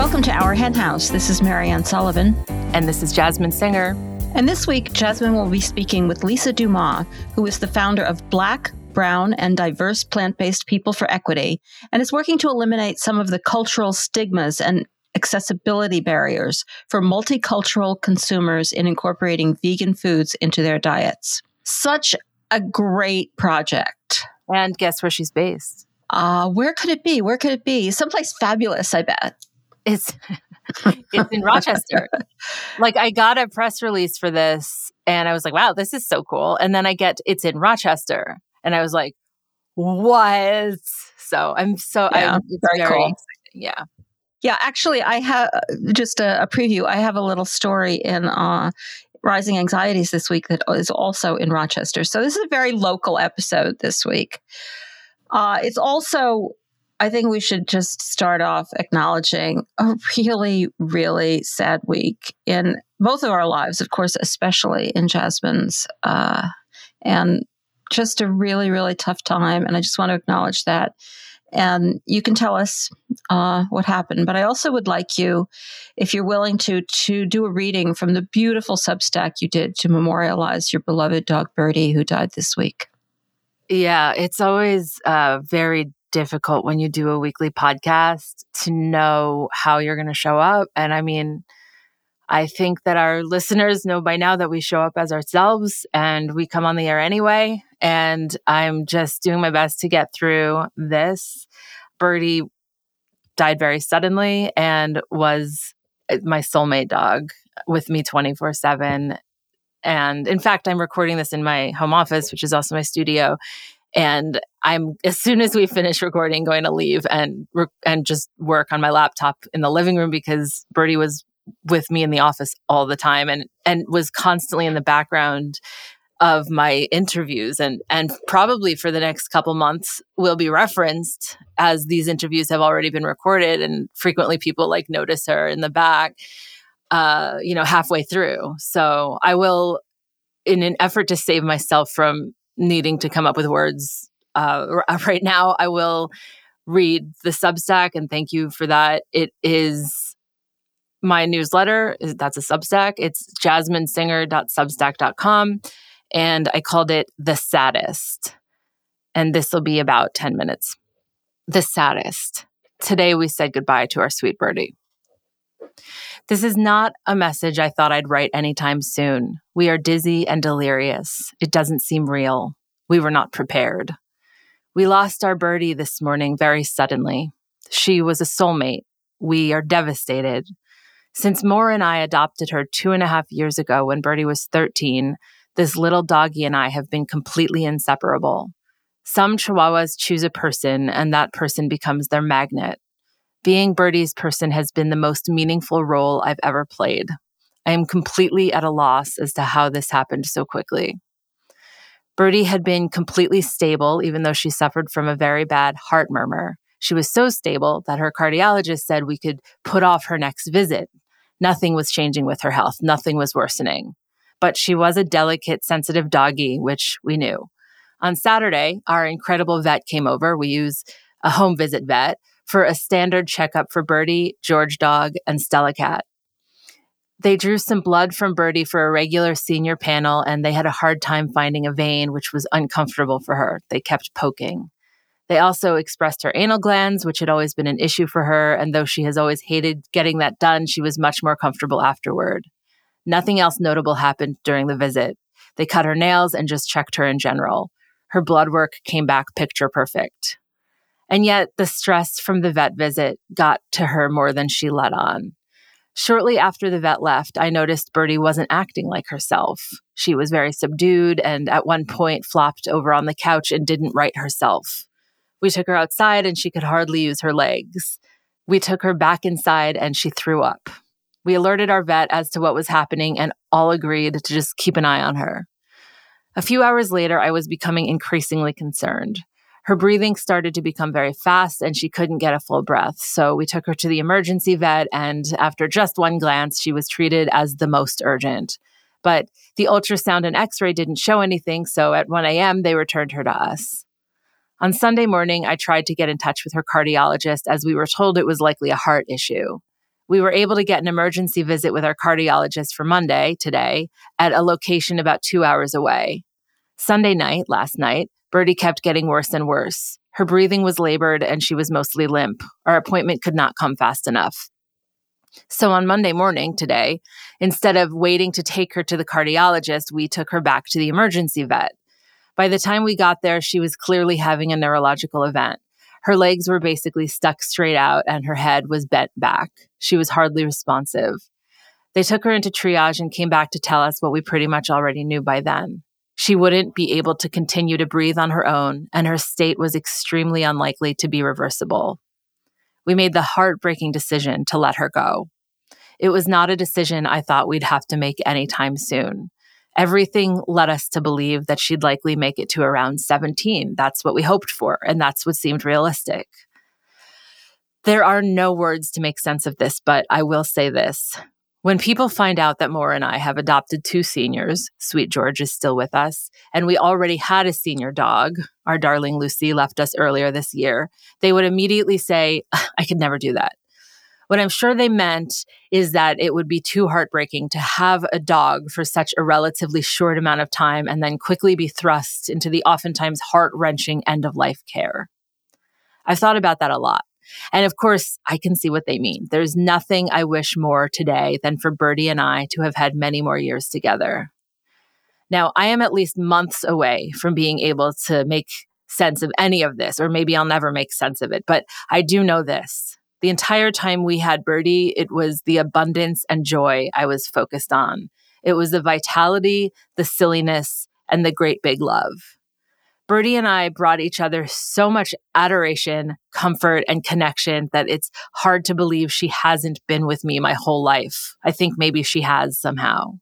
Welcome to Our Hen House. This is Mariann Sullivan. And this is Jasmine Singer. And this week, Jasmine will be speaking with Lisa Dumas, who is the founder of Black, Brown, and Diverse Plant Based People for Equity, and is working to eliminate some of the cultural stigmas and accessibility barriers for multicultural consumers in incorporating vegan foods into their diets. Such a great project. And guess where she's based? Uh, where could it be? Where could it be? Someplace fabulous, I bet. It's it's in Rochester. like I got a press release for this and I was like, wow, this is so cool. And then I get it's in Rochester. And I was like, what? So I'm so yeah, I'm, it's very, very cool. Exciting. Yeah. Yeah, actually, I have just a, a, preview. I have a little story in uh, Rising Anxieties this week that is also in Rochester. So this is a very local episode this week. Uh, it's also, I think we should just start off acknowledging a really, really sad week in both of our lives, of course, especially in Jasmine's. Uh, and just a really, really tough time. And I just want to acknowledge that and you can tell us uh, what happened. But I also would like you, if you're willing to, to do a reading from the beautiful Substack you did to memorialize your beloved dog Birdie, who died this week. Yeah, it's always uh, very difficult when you do a weekly podcast to know how you're going to show up. And I mean, I think that our listeners know by now that we show up as ourselves and we come on the air anyway. And I'm just doing my best to get through this. Birdie died very suddenly and was uh, my soulmate dog with me 24 7. And in fact, I'm recording this in my home office, which is also my studio. And I'm as soon as we finish recording, going to leave and and just work on my laptop in the living room because Birdie was with me in the office all the time and and was constantly in the background of my interviews. And and probably for the next couple months will be referenced as these interviews have already been recorded and frequently people like notice her in the back uh you know halfway through. So i will in an effort to save myself from needing to come up with words uh right now i will read the substack and thank you for that. It is my newsletter that's a substack. It's jasminesinger.substack.com and i called it the saddest. And this will be about 10 minutes. The saddest. Today we said goodbye to our sweet birdie this is not a message i thought i'd write anytime soon. We are dizzy and delirious. It doesn't seem real. We were not prepared. We lost our birdie this morning very suddenly. She was a soulmate. We are devastated. Since Moore and I adopted her two and a half years ago when Birdie was 13, this little doggy and I have been completely inseparable. Some chihuahuas choose a person, and that person becomes their magnet. Being Birdie's person has been the most meaningful role I've ever played. I am completely at a loss as to how this happened so quickly. Birdie had been completely stable, even though she suffered from a very bad heart murmur. She was so stable that her cardiologist said we could put off her next visit. Nothing was changing with her health, nothing was worsening. But she was a delicate, sensitive doggy, which we knew. On Saturday, our incredible vet came over. We use a home visit vet for a standard checkup for Birdie, George Dog, and Stella Cat. They drew some blood from Birdie for a regular senior panel, and they had a hard time finding a vein, which was uncomfortable for her. They kept poking. They also expressed her anal glands, which had always been an issue for her. And though she has always hated getting that done, she was much more comfortable afterward. Nothing else notable happened during the visit. They cut her nails and just checked her in general. Her blood work came back picture perfect. And yet, the stress from the vet visit got to her more than she let on. Shortly after the vet left, I noticed Birdie wasn't acting like herself. She was very subdued and at one point flopped over on the couch and didn't right herself. We took her outside and she could hardly use her legs. We took her back inside and she threw up. We alerted our vet as to what was happening and all agreed to just keep an eye on her. A few hours later, I was becoming increasingly concerned. Her breathing started to become very fast and she couldn't get a full breath. So we took her to the emergency vet, and after just one glance, she was treated as the most urgent. But the ultrasound and x ray didn't show anything, so at 1 a.m., they returned her to us. On Sunday morning, I tried to get in touch with her cardiologist as we were told it was likely a heart issue. We were able to get an emergency visit with our cardiologist for Monday, today, at a location about two hours away. Sunday night, last night, Birdie kept getting worse and worse. Her breathing was labored and she was mostly limp. Our appointment could not come fast enough. So on Monday morning today, instead of waiting to take her to the cardiologist, we took her back to the emergency vet. By the time we got there, she was clearly having a neurological event. Her legs were basically stuck straight out and her head was bent back. She was hardly responsive. They took her into triage and came back to tell us what we pretty much already knew by then. She wouldn't be able to continue to breathe on her own, and her state was extremely unlikely to be reversible. We made the heartbreaking decision to let her go. It was not a decision I thought we'd have to make anytime soon. Everything led us to believe that she'd likely make it to around 17. That's what we hoped for, and that's what seemed realistic. There are no words to make sense of this, but I will say this. When people find out that Maura and I have adopted two seniors, Sweet George is still with us, and we already had a senior dog, our darling Lucy left us earlier this year, they would immediately say, I could never do that. What I'm sure they meant is that it would be too heartbreaking to have a dog for such a relatively short amount of time and then quickly be thrust into the oftentimes heart wrenching end of life care. I've thought about that a lot. And of course, I can see what they mean. There's nothing I wish more today than for Birdie and I to have had many more years together. Now, I am at least months away from being able to make sense of any of this, or maybe I'll never make sense of it, but I do know this. The entire time we had Birdie, it was the abundance and joy I was focused on. It was the vitality, the silliness, and the great big love. Birdie and I brought each other so much adoration, comfort, and connection that it's hard to believe she hasn't been with me my whole life. I think maybe she has somehow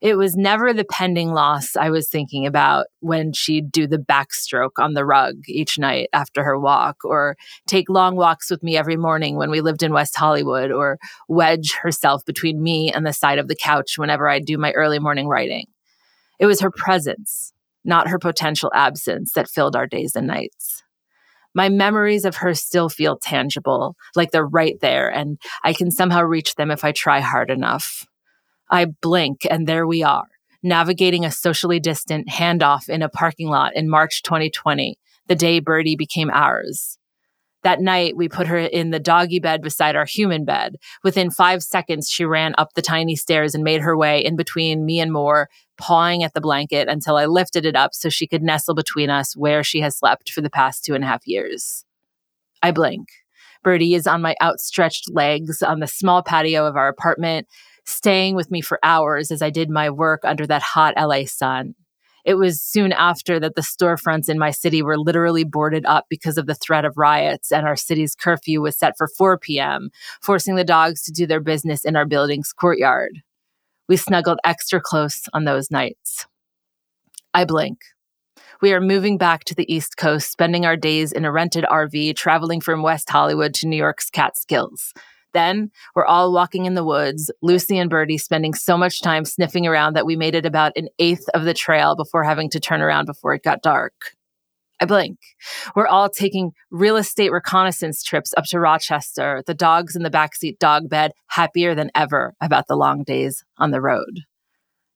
it was never the pending loss I was thinking about when she'd do the backstroke on the rug each night after her walk, or take long walks with me every morning when we lived in West Hollywood, or wedge herself between me and the side of the couch whenever I'd do my early morning writing. It was her presence, not her potential absence, that filled our days and nights. My memories of her still feel tangible, like they're right there, and I can somehow reach them if I try hard enough. I blink and there we are, navigating a socially distant handoff in a parking lot in March 2020, the day Birdie became ours. That night, we put her in the doggy bed beside our human bed. Within five seconds, she ran up the tiny stairs and made her way in between me and Moore, pawing at the blanket until I lifted it up so she could nestle between us where she has slept for the past two and a half years. I blink. Birdie is on my outstretched legs on the small patio of our apartment, staying with me for hours as I did my work under that hot LA sun. It was soon after that the storefronts in my city were literally boarded up because of the threat of riots, and our city's curfew was set for 4 p.m., forcing the dogs to do their business in our building's courtyard. We snuggled extra close on those nights. I blink. We are moving back to the East Coast, spending our days in a rented RV, traveling from West Hollywood to New York's Catskills. Then we're all walking in the woods, Lucy and Birdie spending so much time sniffing around that we made it about an eighth of the trail before having to turn around before it got dark. I blink. We're all taking real estate reconnaissance trips up to Rochester, the dogs in the backseat dog bed, happier than ever about the long days on the road.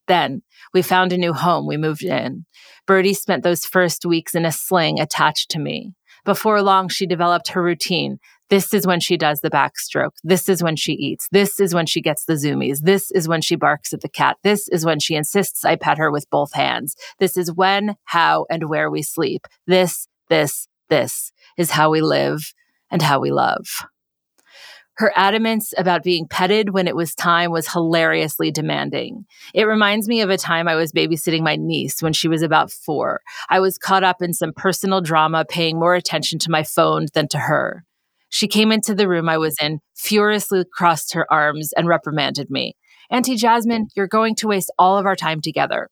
Then we found a new home. We moved in. Birdie spent those first weeks in a sling attached to me. Before long, she developed her routine, this is when she does the backstroke. This is when she eats. This is when she gets the zoomies. This is when she barks at the cat. This is when she insists I pet her with both hands. This is when, how, and where we sleep. This, this, this is how we live and how we love. Her adamance about being petted when it was time was hilariously demanding. It reminds me of a time I was babysitting my niece when she was about four. I was caught up in some personal drama, paying more attention to my phone than to her. She came into the room I was in, furiously crossed her arms, and reprimanded me. Auntie Jasmine, you're going to waste all of our time together.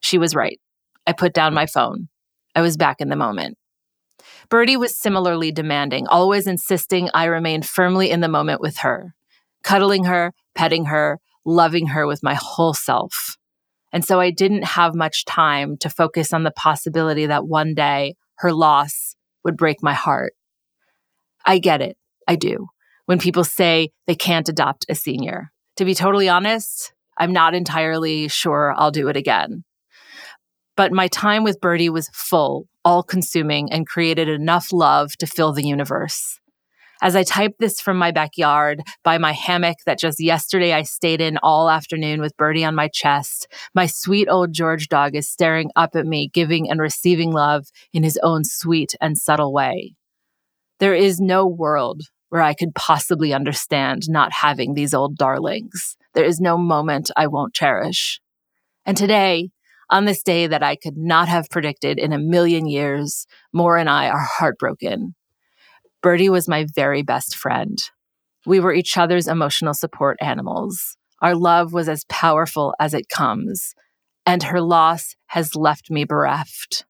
She was right. I put down my phone. I was back in the moment. Birdie was similarly demanding, always insisting I remain firmly in the moment with her, cuddling her, petting her, loving her with my whole self. And so I didn't have much time to focus on the possibility that one day her loss would break my heart. I get it. I do. when people say they can't adopt a senior. To be totally honest, I'm not entirely sure I'll do it again. But my time with Birdie was full, all consuming, and created enough love to fill the universe. As I type this from my backyard by my hammock that just yesterday I stayed in all afternoon with Birdie on my chest, my sweet old George dog is staring up at me, giving and receiving love in his own sweet and subtle way. There is no world where I could possibly understand not having these old darlings. There is no moment I won't cherish. And today, on this day that I could not have predicted in a million years, Moore and I are heartbroken. Birdie was my very best friend. We were each other's emotional support animals. Our love was as powerful as it comes, and her loss has left me bereft.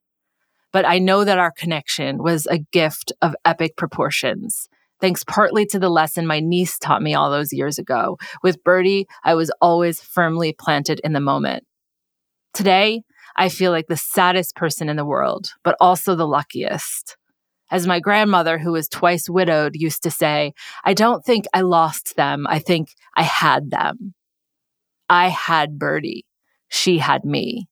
But I know that our connection was a gift of epic proportions, thanks partly to the lesson my niece taught me all those years ago. With Birdie, I was always firmly planted in the moment. Today, I feel like the saddest person in the world, but also the luckiest. As my grandmother, who was twice widowed, used to say, I don't think I lost them. I think I had them. I had Birdie. She had me.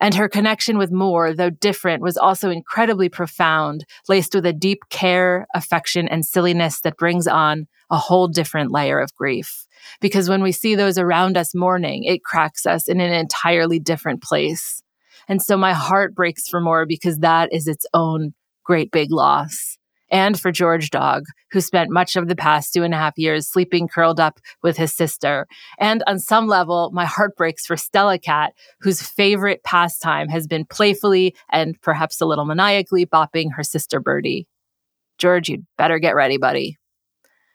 And her connection with Moore, though different, was also incredibly profound, laced with a deep care, affection, and silliness that brings on a whole different layer of grief. Because when we see those around us mourning, it cracks us in an entirely different place. And so my heart breaks for Moore because that is its own great big loss and for George Dog, who spent much of the past two and a half years sleeping curled up with his sister. And on some level, my heart breaks for Stella Cat, whose favorite pastime has been playfully and perhaps a little maniacally bopping her sister Birdie. George, you'd better get ready, buddy.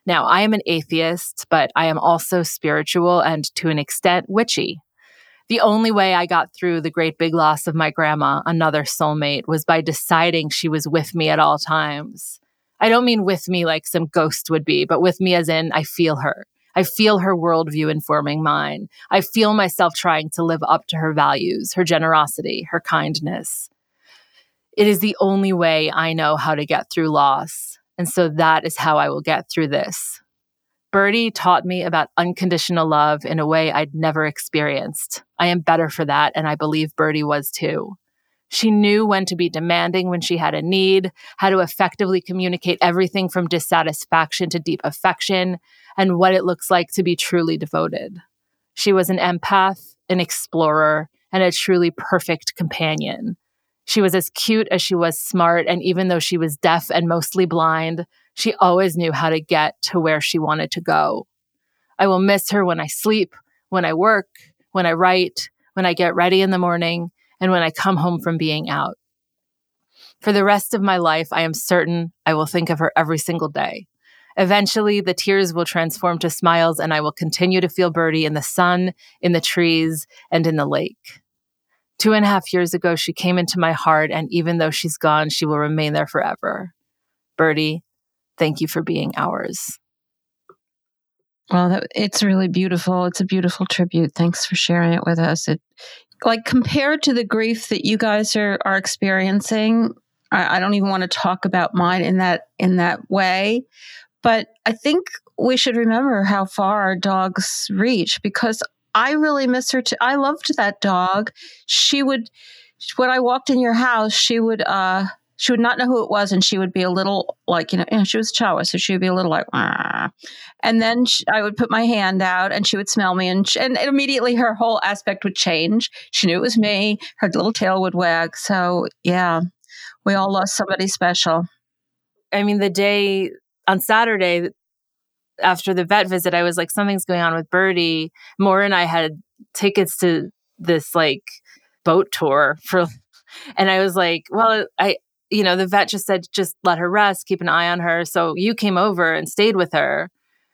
Now, I am an atheist, but I am also spiritual and to an extent witchy. The only way I got through the great big loss of my grandma, another soulmate, was by deciding she was with me at all times. I don't mean with me like some ghost would be, but with me as in I feel her. I feel her worldview informing mine. I feel myself trying to live up to her values, her generosity, her kindness. It is the only way I know how to get through loss. And so that is how I will get through this. Birdie taught me about unconditional love in a way I'd never experienced. I am better for that, and I believe Birdie was too. She knew when to be demanding when she had a need, how to effectively communicate everything from dissatisfaction to deep affection, and what it looks like to be truly devoted. She was an empath, an explorer, and a truly perfect companion. She was as cute as she was smart, and even though she was deaf and mostly blind, she always knew how to get to where she wanted to go. I will miss her when I sleep, when I work, when I write, when I get ready in the morning, and when I come home from being out. For the rest of my life, I am certain I will think of her every single day. Eventually, the tears will transform to smiles, and I will continue to feel Birdie in the sun, in the trees, and in the lake. Two and a half years ago, she came into my heart, and even though she's gone, she will remain there forever. Birdie, thank you for being ours. Well, that, it's really beautiful. It's a beautiful tribute. Thanks for sharing it with us. It like compared to the grief that you guys are are experiencing I, I don't even want to talk about mine in that in that way. But i think we should remember how far our dogs reach because i really miss her i loved that dog. She would when i walked in your house she would uh she would not know who it was and she would be a little like you know, she was Chihuahua so she would be a little like and then she, I would put my hand out and she would smell me and, she, and immediately her whole aspect would change. She knew it was me. Her little tail would wag. So yeah we all lost somebody special. I mean the day on Saturday after the vet visit I was like something's going on with Birdie. Moore and I had tickets to this like boat tour for and I was like, well, I you know, the vet just said, just let her rest, keep an eye on her. So you came over and stayed with her.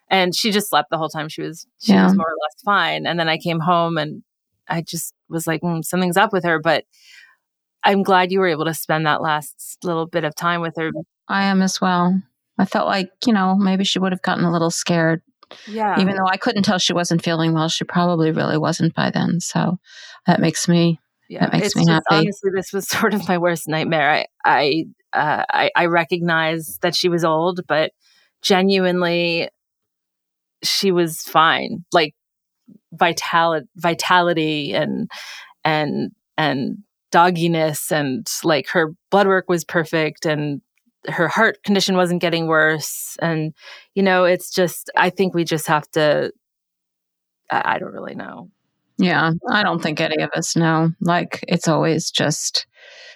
And she just slept the whole time. She was, she yeah. was more or less fine. And then I came home and I just was like, mm, something's up with her. But I'm glad you were able to spend that last little bit of time with her. I am as well. I felt like, you know, maybe she would have gotten a little scared. Yeah. Even though I couldn't tell she wasn't feeling well, she probably really wasn't by then. So that makes me yeah, makes it's me just, happy. Honestly, this was sort of my worst nightmare. I I uh, I, I recognize that she was old, but genuinely she was fine. Like vitality vitality and and and dogginess and like her blood work was perfect and her heart condition wasn't getting worse and you know it's just i think we just have to I, I don't really know yeah i don't think any of us know like it's always just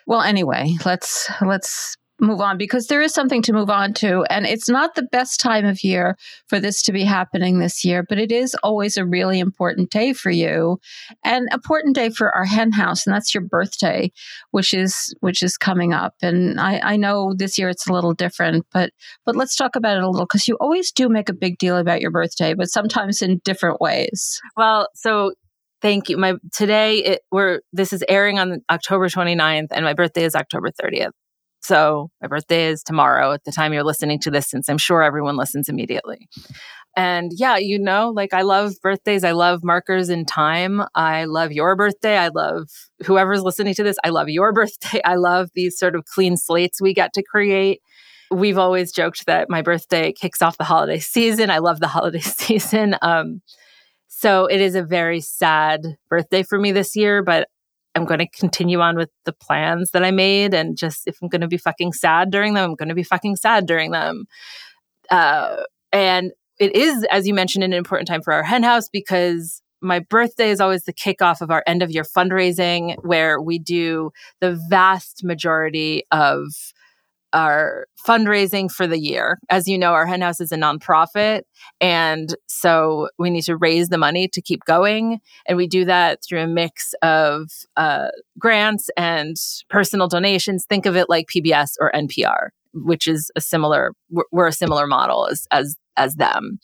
well anyway let's let's move on because there is something to move on to. And it's not the best time of year for this to be happening this year, but it is always a really important day for you and important day for our hen house. And that's your birthday, which is, which is coming up. And I, I know this year it's a little different, but, but let's talk about it a little because you always do make a big deal about your birthday, but sometimes in different ways. Well, so Thank you. My today it, we're this is airing on October 29th and my birthday is October 30th. So my birthday is tomorrow at the time you're listening to this, since I'm sure everyone listens immediately. And yeah, you know, like I love birthdays. I love markers in time. I love your birthday. I love whoever's listening to this. I love your birthday. I love these sort of clean slates we get to create. We've always joked that my birthday kicks off the holiday season. I love the holiday season. Um, so it is a very sad birthday for me this year, but I'm going to continue on with the plans that I made. And just if I'm going to be fucking sad during them, I'm going to be fucking sad during them. Uh, and it is, as you mentioned, an important time for our hen house because my birthday is always the kickoff of our end of year fundraising, where we do the vast majority of our fundraising for the year. As you know, our hen house is a nonprofit. And so we need to raise the money to keep going. And we do that through a mix of uh, grants and personal donations. Think of it like PBS or NPR, which is a similar, we're a similar model as, as, as them.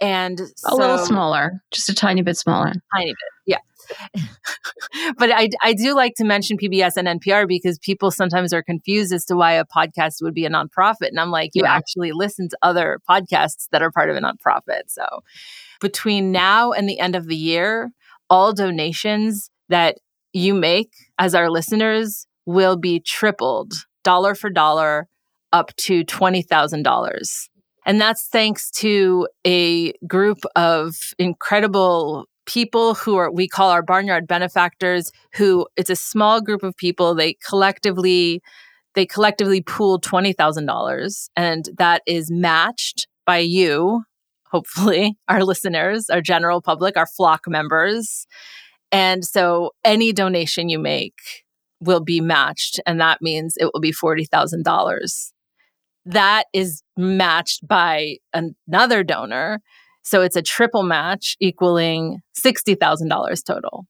And a little smaller, just a tiny bit smaller. Tiny bit. Yeah. but I, I do like to mention PBS and NPR because people sometimes are confused as to why a podcast would be a nonprofit. And I'm like, you yeah. actually listen to other podcasts that are part of a nonprofit. So between now and the end of the year, all donations that you make as our listeners will be tripled dollar for dollar up to $20,000. And that's thanks to a group of incredible people who are we call our barnyard benefactors who it's a small group of people. They collectively they collectively pool $20,000 and that is matched by you hopefully our listeners our general public our flock members. And so any donation you make will be matched and that means it will be $40,000 that is matched by another donor so it's a triple match equaling $60,000 total.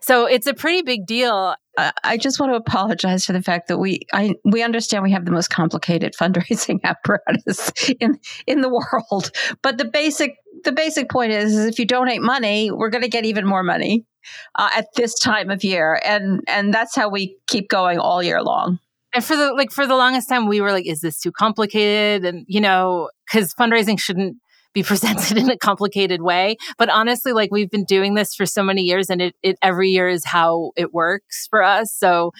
So it's a pretty big deal. I just want to apologize for the fact that we I we understand we have the most complicated fundraising apparatus in in the world, but the basic the basic point is, is if you donate money, we're going to get even more money uh, at this time of year, and and that's how we keep going all year long. And for the like for the longest time, we were like, "Is this too complicated?" And you know, because fundraising shouldn't be presented in a complicated way. But honestly, like we've been doing this for so many years and it, it every year is how it works for us. So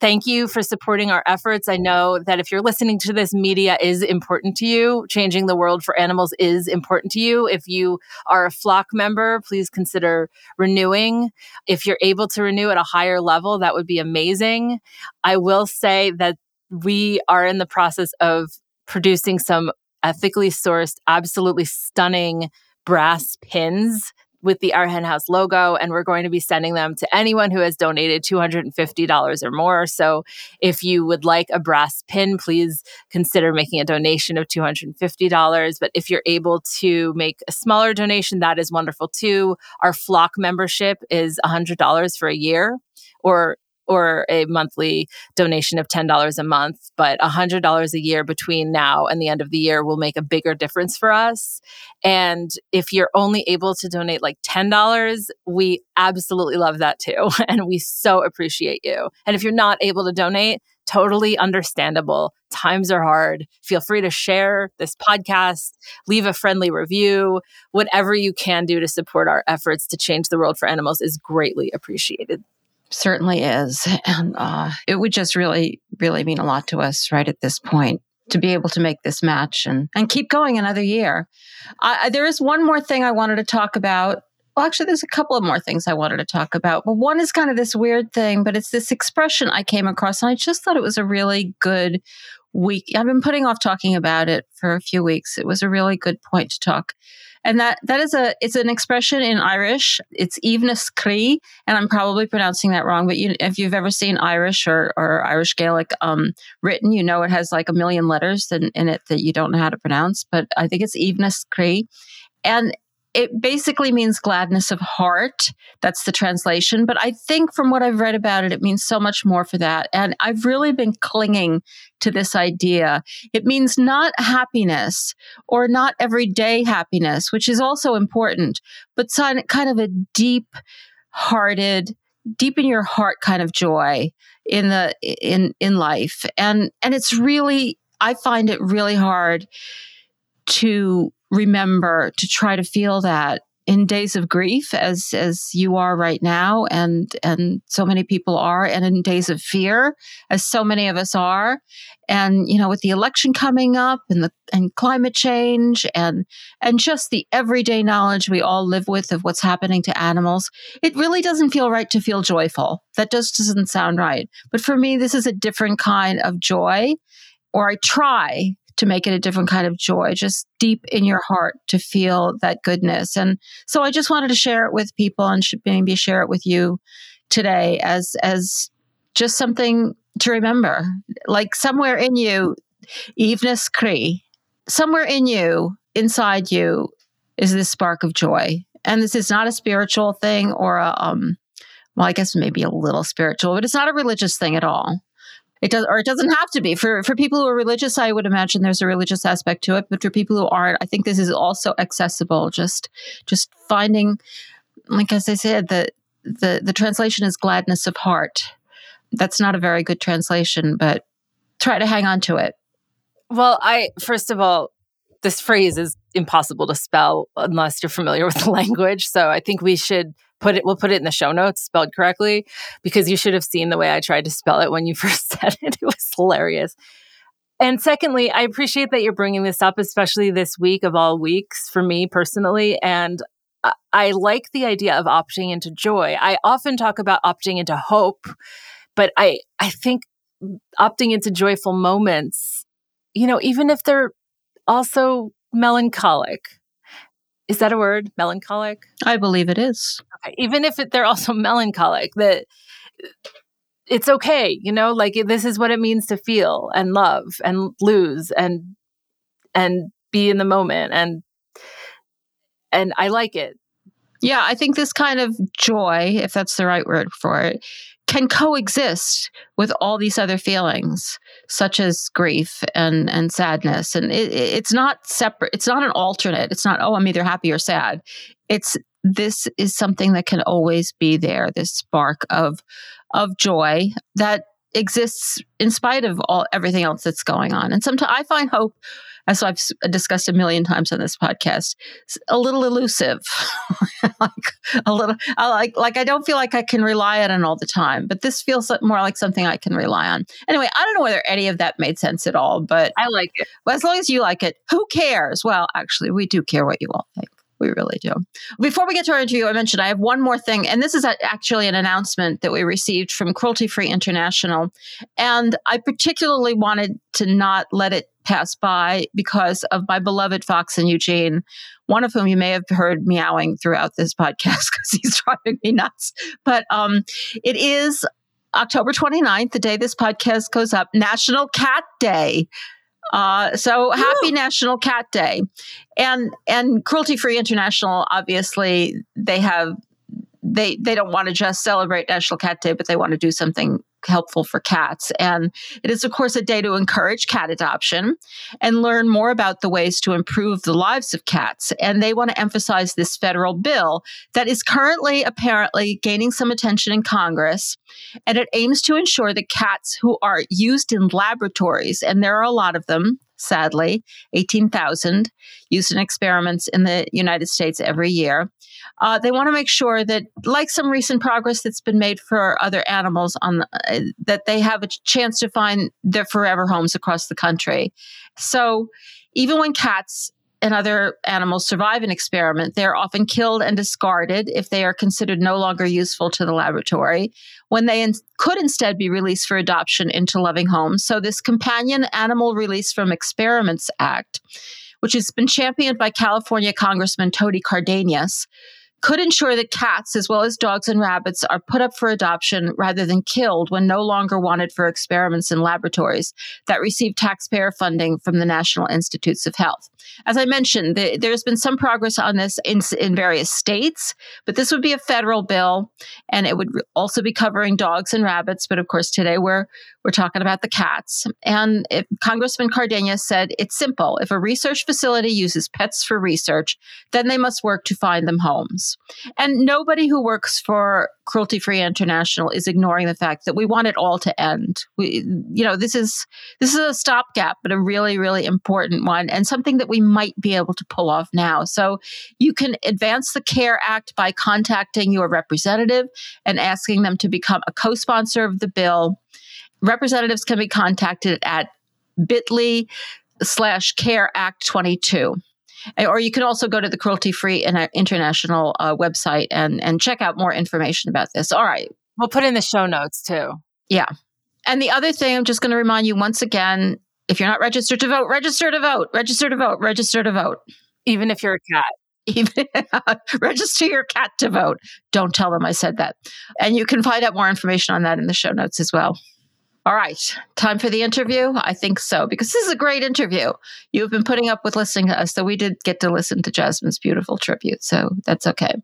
thank you for supporting our efforts. I know that if you're listening to this, media is important to you. Changing the world for animals is important to you. If you are a flock member, please consider renewing. If you're able to renew at a higher level, that would be amazing. I will say that we are in the process of producing some ethically sourced, absolutely stunning brass pins with the Our Hen House logo, and we're going to be sending them to anyone who has donated $250 or more. So if you would like a brass pin, please consider making a donation of $250. But if you're able to make a smaller donation, that is wonderful too. Our flock membership is $100 for a year or or a monthly donation of $10 a month, but $100 a year between now and the end of the year will make a bigger difference for us. And if you're only able to donate like $10, we absolutely love that too. And we so appreciate you. And if you're not able to donate, totally understandable. Times are hard. Feel free to share this podcast, leave a friendly review. Whatever you can do to support our efforts to change the world for animals is greatly appreciated certainly is. And uh, it would just really, really mean a lot to us right at this point to be able to make this match and, and keep going another year. I, there is one more thing I wanted to talk about. Well, actually, there's a couple of more things I wanted to talk about. But one is kind of this weird thing, but it's this expression I came across, and I just thought it was a really good week. I've been putting off talking about it for a few weeks. It was a really good point to talk. And that that is a it's an expression in Irish. It's aoibhneas croí, and I'm probably pronouncing that wrong. But you, if you've ever seen Irish or, or Irish Gaelic um, written, you know it has like a million letters in, in it that you don't know how to pronounce. But I think it's aoibhneas croí, and it basically means gladness of heart. That's the translation. But I think from what I've read about it, it means so much more for that. And I've really been clinging to this idea. It means not happiness or not everyday happiness, which is also important, but kind of a deep hearted, deep in your heart kind of joy in the, in, in life. And, and it's really, I find it really hard to remember to try to feel that in days of grief as as you are right now and and so many people are and in days of fear as so many of us are. And you know with the election coming up and the and climate change and and just the everyday knowledge we all live with of what's happening to animals it really doesn't feel right to feel joyful. That just doesn't sound right. But for me this is a different kind of joy or I try to make it a different kind of joy, just deep in your heart to feel that goodness. And so I just wanted to share it with people and maybe share it with you today as as just something to remember. Like somewhere in you, aoibhneas croí, somewhere in you, inside you, is this spark of joy. And this is not a spiritual thing or a um well, I guess maybe a little spiritual, but it's not a religious thing at all. It does, or it doesn't have to be for for people who are religious. I would imagine there's a religious aspect to it, but for people who aren't, I think this is also accessible. Just just finding, like as I said, the the the translation is gladness of heart. That's not a very good translation, but try to hang on to it. Well, I first of all, this phrase is impossible to spell unless you're familiar with the language. So I think we should put it we'll put it in the show notes spelled correctly because you should have seen the way I tried to spell it when you first said it. It was hilarious. And secondly, I appreciate that you're bringing this up, especially this week of all weeks for me personally. And I like the idea of opting into joy. I often talk about opting into hope, but I, I think opting into joyful moments, you know, even if they're also melancholic, is that a word? Melancholic? I believe it is. Okay. Even if it, they're also melancholic, that uh, it's okay, you know, like this is what it means to feel and love and lose and and be in the moment and and I like it. Yeah, I think this kind of joy, if that's the right word for it, can coexist with all these other feelings such as grief and and sadness. And it, it's not separate it's not an alternate. It's not oh i'm either happy or sad. It's this is something that can always be there this spark of of joy that exists in spite of all everything else that's going on. And sometimes i find hope as I've discussed a million times on this podcast, a little elusive. like a little, I like, like I don't feel like I can rely on it all the time, but this feels more like something I can rely on. Anyway, I don't know whether any of that made sense at all, but I like it. Well, as long as you like it, who cares? Well, actually, we do care what you all think. We really do. Before we get to our interview, I mentioned I have one more thing, and this is actually an announcement that we received from Cruelty Free International. And I particularly wanted to not let it pass by because of my beloved Fox and Eugene, one of whom you may have heard meowing throughout this podcast because he's driving me nuts. But um, it is October 29th, the day this podcast goes up, National Cat Day. Uh, so happy Ooh. National Cat Day, and and Cruelty Free International. Obviously, they have they they don't want to just celebrate National Cat Day, but they want to do something helpful for cats. And it is, of course, a day to encourage cat adoption and learn more about the ways to improve the lives of cats. And they want to emphasize this federal bill that is currently apparently gaining some attention in Congress. And it aims to ensure that cats who are used in laboratories, and there are a lot of them, sadly, 18,000 used in experiments in the United States every year. Uh, they want to make sure that, like some recent progress that's been made for other animals, on the, uh, that they have a chance to find their forever homes across the country. So, even when cats and other animals survive an experiment, they're often killed and discarded if they are considered no longer useful to the laboratory, when they in- could instead be released for adoption into loving homes. So, this Companion Animal Release from Experiments Act, which has been championed by California Congressman Tony Cardenas, could ensure that cats, as well as dogs and rabbits, are put up for adoption rather than killed when no longer wanted for experiments in laboratories that receive taxpayer funding from the National Institutes of Health. As I mentioned, the, there's been some progress on this in, in various states, but this would be a federal bill, and it would also be covering dogs and rabbits. But of course, today we're we're talking about the cats. And Congressman Cardenas said it's simple. If a research facility uses pets for research, then they must work to find them homes. And nobody who works for Cruelty Free International is ignoring the fact that we want it all to end. We, you know, this is this is a stopgap, but a really, really important one, and something that we might be able to pull off now. So you can advance the CARE Act by contacting your representative and asking them to become a co-sponsor of the bill representatives can be contacted at bit.ly slash care act 22 or you can also go to the cruelty free international uh, website and and check out more information about this. All right. We'll put in the show notes too. Yeah. And the other thing i'm just going to remind you once again if you're not registered to vote register to vote register to vote register to vote. Even if you're a cat. Even register your cat to vote. Don't tell them i said that. And you can find out more information on that in the show notes as well all right, time for the interview? I think so, because this is a great interview. You've been putting up with listening to us, so we did get to listen to Jasmine's beautiful tribute, so that's okay.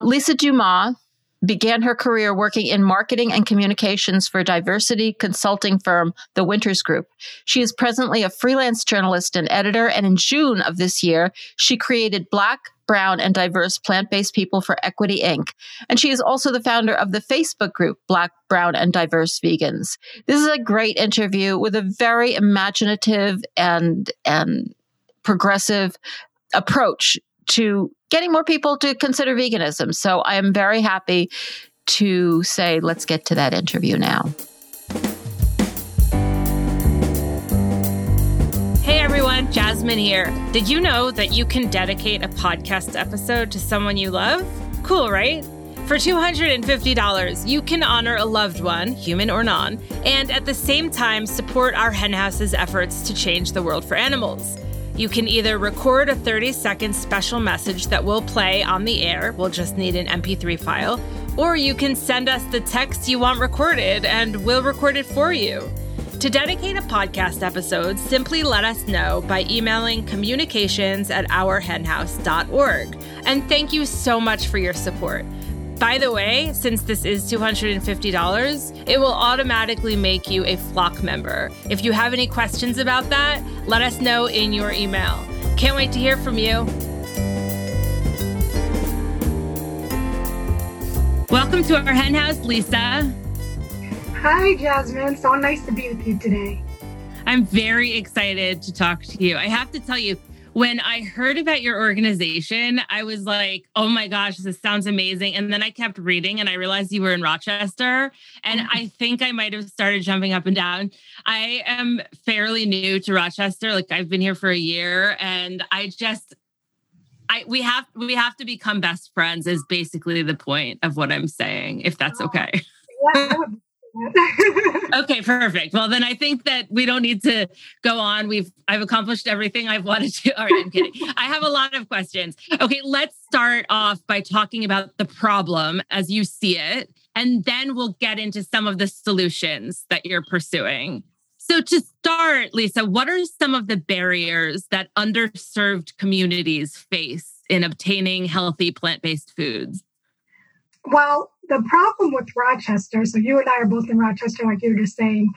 Lisa Dumas began her career working in marketing and communications for diversity consulting firm The Winters Group. She is presently a freelance journalist and editor, and in June of this year, she created Black, Brown, and Diverse Plant Based People for Equity, Inc. And she is also the founder of the Facebook group Black, Brown, and Diverse Vegans. This is a great interview with a very imaginative and, and progressive approach to getting more people to consider veganism. So I am very happy to say, let's get to that interview now. Hey everyone, Jasmine here. Did you know that you can dedicate a podcast episode to someone you love? Cool, right? For $250, you can honor a loved one, human or non, and at the same time support our henhouse's efforts to change the world for animals. You can either record a 30 second special message that will play on the air, we'll just need an MP3 file, or you can send us the text you want recorded and we'll record it for you. To dedicate a podcast episode, simply let us know by emailing communications at ourhenhouse.org. And thank you so much for your support. By the way, since this is $250, it will automatically make you a flock member. If you have any questions about that, let us know in your email. Can't wait to hear from you. Welcome to our hen house, Lisa. Hi, Jasmine. So nice to be with you today. I'm very excited to talk to you. I have to tell you, when I heard about your organization, I was like, oh my gosh, this sounds amazing. And then I kept reading and I realized you were in Rochester. And mm. I think I might have started jumping up and down. I am fairly new to Rochester. Like I've been here for a year and I just, I, we have we have to become best friends is basically the point of what I'm saying, if that's okay. Yeah, okay, perfect. Well, then I think that we don't need to go on. We've I've accomplished everything I've wanted to. All right, I'm kidding. I have a lot of questions. Okay, let's start off by talking about the problem as you see it, and then we'll get into some of the solutions that you're pursuing. So, to start, Lisa, what are some of the barriers that underserved communities face in obtaining healthy plant based foods? Well, the problem with Rochester, so you and I are both in Rochester, like you were just saying,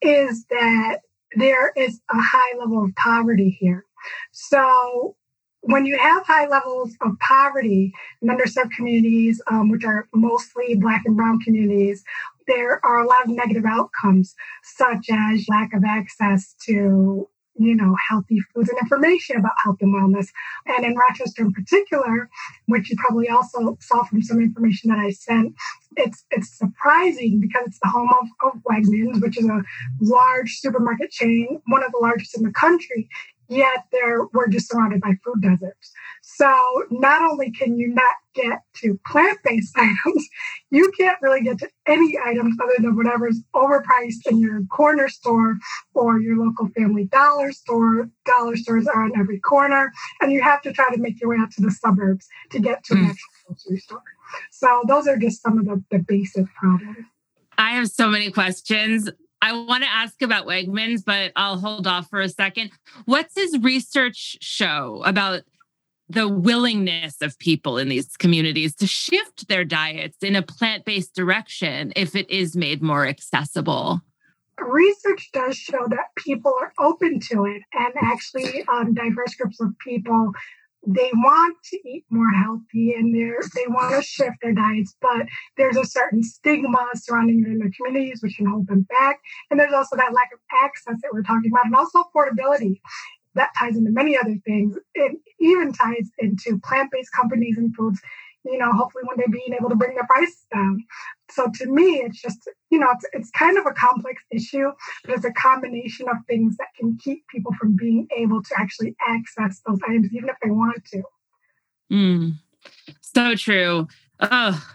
is that there is a high level of poverty here. So when you have high levels of poverty in underserved communities, um, which are mostly Black and Brown communities, there are a lot of negative outcomes, such as lack of access to you know, healthy foods and information about health and wellness. And in Rochester in particular, which you probably also saw from some information that I sent, it's it's surprising because it's the home of, of Wegmans, which is a large supermarket chain, one of the largest in the country yet there we're just surrounded by food deserts. So not only can you not get to plant-based items, you can't really get to any items other than whatever's overpriced in your corner store or your local family dollar store. Dollar stores are on every corner, and you have to try to make your way out to the suburbs to get to mm. an actual grocery store. So those are just some of the, the basic problems. I have so many questions. I want to ask about Wegmans, but I'll hold off for a second. What's his research show about the willingness of people in these communities to shift their diets in a plant based direction if it is made more accessible? Research does show that people are open to it, and actually, um, diverse groups of people they want to eat more healthy and they they want to shift their diets, but there's a certain stigma surrounding it in their communities, which can hold them back. And there's also that lack of access that we're talking about, and also affordability. That ties into many other things. It even ties into plant-based companies and foods you know, hopefully one day being able to bring the price down. So to me, it's just, you know, it's, it's kind of a complex issue, but it's a combination of things that can keep people from being able to actually access those items, even if they want to. Mm, so true. Oh,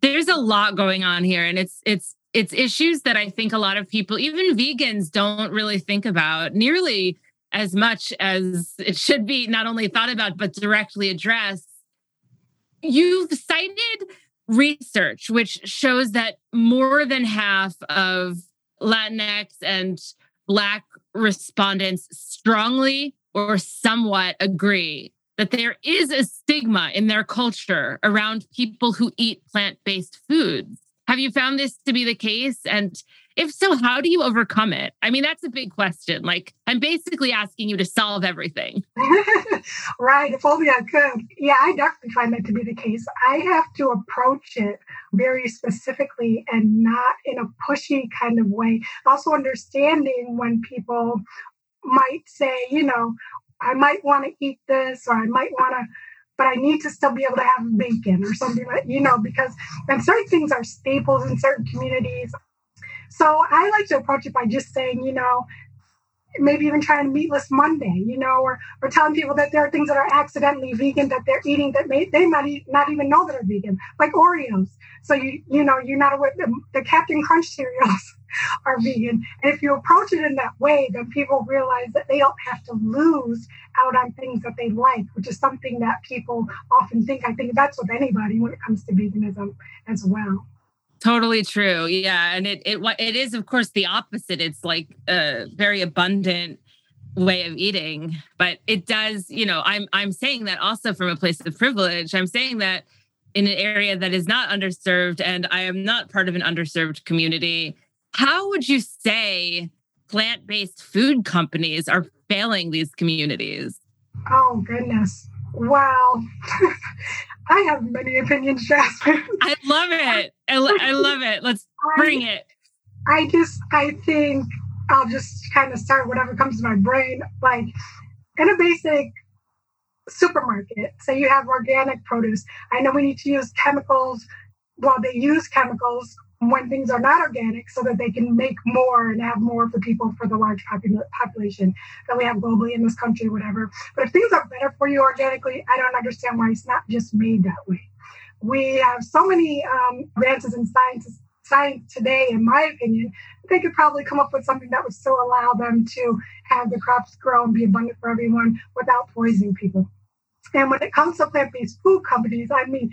there's a lot going on here, and it's it's it's issues that I think a lot of people, even vegans, don't really think about nearly as much as it should be not only thought about but directly addressed You've cited research which shows that more than half of Latinx and Black respondents strongly or somewhat agree that there is a stigma in their culture around people who eat plant based foods. Have you found this to be the case? And if so, how do you overcome it? I mean, that's a big question. Like, I'm basically asking you to solve everything. right. If only I could. Yeah, I definitely find that to be the case. I have to approach it very specifically and not in a pushy kind of way. Also, understanding when people might say, you know, I might want to eat this or I might want to but I need to still be able to have bacon or something like, you know, because and certain things are staples in certain communities. So I like to approach it by just saying, you know, maybe even trying meatless Monday, you know, or, or telling people that there are things that are accidentally vegan that they're eating that may, they might not even know that are vegan, like Oreos. So you you know you're not aware the, the Captain Crunch cereals are vegan, and if you approach it in that way, then people realize that they don't have to lose out on things that they like, which is something that people often think. I think that's with anybody when it comes to veganism as well. Totally true. Yeah, and it it it is of course the opposite. It's like a very abundant way of eating, but it does, you know, I'm I'm saying that also from a place of privilege. I'm saying that in an area that is not underserved and I am not part of an underserved community. How would you say plant-based food companies are failing these communities? Oh goodness. Wow. I have many opinions, Jasmine. I love it. I, I love it. Let's bring it. I just, I think I'll just kind of start whatever comes to my brain. Like in a basic supermarket, say you have organic produce. I know we need to use chemicals. Well, they use chemicals when things are not organic so that they can make more and have more for people for the large population that we have globally in this country, whatever. But if things are better for you organically, I don't understand why it's not just made that way. We have so many um, advances in science, science today, in my opinion, they could probably come up with something that would still allow them to have the crops grow and be abundant for everyone without poisoning people. And when it comes to plant-based food companies, I mean,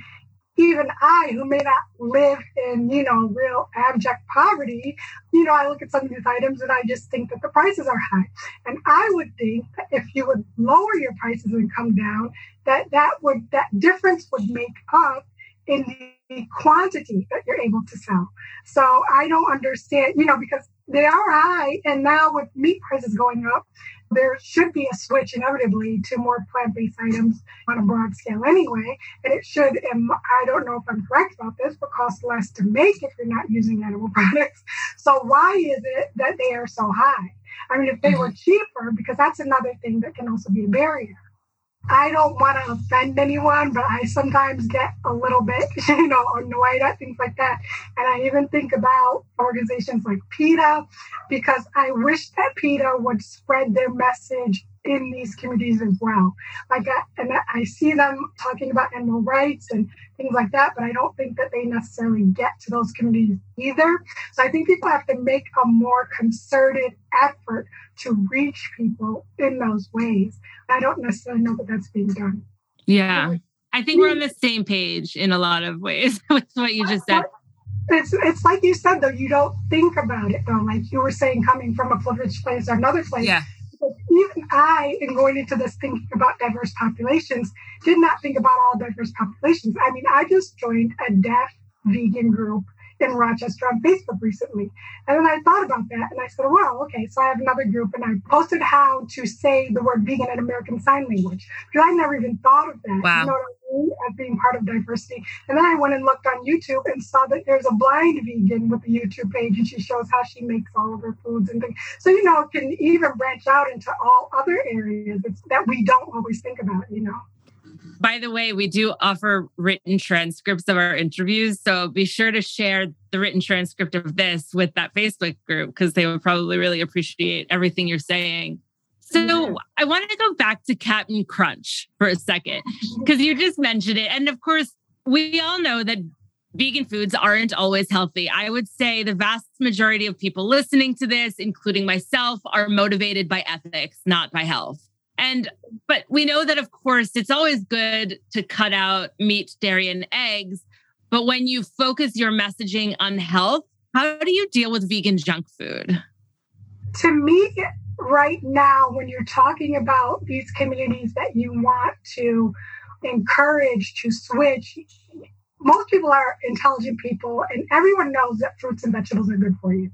even I, who may not live in, you know, real abject poverty, you know, I look at some of these items and I just think that the prices are high. And I would think that if you would lower your prices and come down, that that would that difference would make up in the quantity that you're able to sell. So I don't understand, you know, because they are high, and now with meat prices going up, there should be a switch inevitably to more plant-based items on a broad scale anyway. And it should, and I don't know if I'm correct about this, but cost less to make if you're not using animal products. So why is it that they are so high? I mean, if they were mm-hmm. cheaper, because that's another thing that can also be a barrier. I don't want to offend anyone, but I sometimes get a little bit, you know, annoyed at things like that. And I even think about organizations like PETA because I wish that PETA would spread their message in these communities as well. Like, I, and I see them talking about animal rights and things like that, but I don't think that they necessarily get to those communities either. So I think people have to make a more concerted effort to reach people in those ways. I don't necessarily know that that's being done. Yeah. I think we're on the same page in a lot of ways with what you just said. It's it's like you said though, you don't think about it though. Like you were saying, coming from a privileged place or another place. Yeah. Even I, in going into this thinking about diverse populations, did not think about all diverse populations. I mean, I just joined a deaf vegan group in Rochester on Facebook recently. And then I thought about that and I said, well, okay, so I have another group and I posted how to say the word vegan in American Sign Language because I never even thought of that. Wow. You know what I mean? As being part of diversity. And then I went and looked on YouTube and saw that there's a blind vegan with a YouTube page and she shows how she makes all of her foods and things. So, you know, it can even branch out into all other areas that we don't always think about, you know. By the way, we do offer written transcripts of our interviews. So be sure to share the written transcript of this with that Facebook group because they would probably really appreciate everything you're saying. So I wanted to go back to Captain Crunch for a second because you just mentioned it. And of course, we all know that vegan foods aren't always healthy. I would say the vast majority of people listening to this, including myself, are motivated by ethics, not by health. And, but we know that, of course, it's always good to cut out meat, dairy, and eggs. But when you focus your messaging on health, how do you deal with vegan junk food? To me, right now, when you're talking about these communities that you want to encourage to switch, most people are intelligent people and everyone knows that fruits and vegetables are good for you.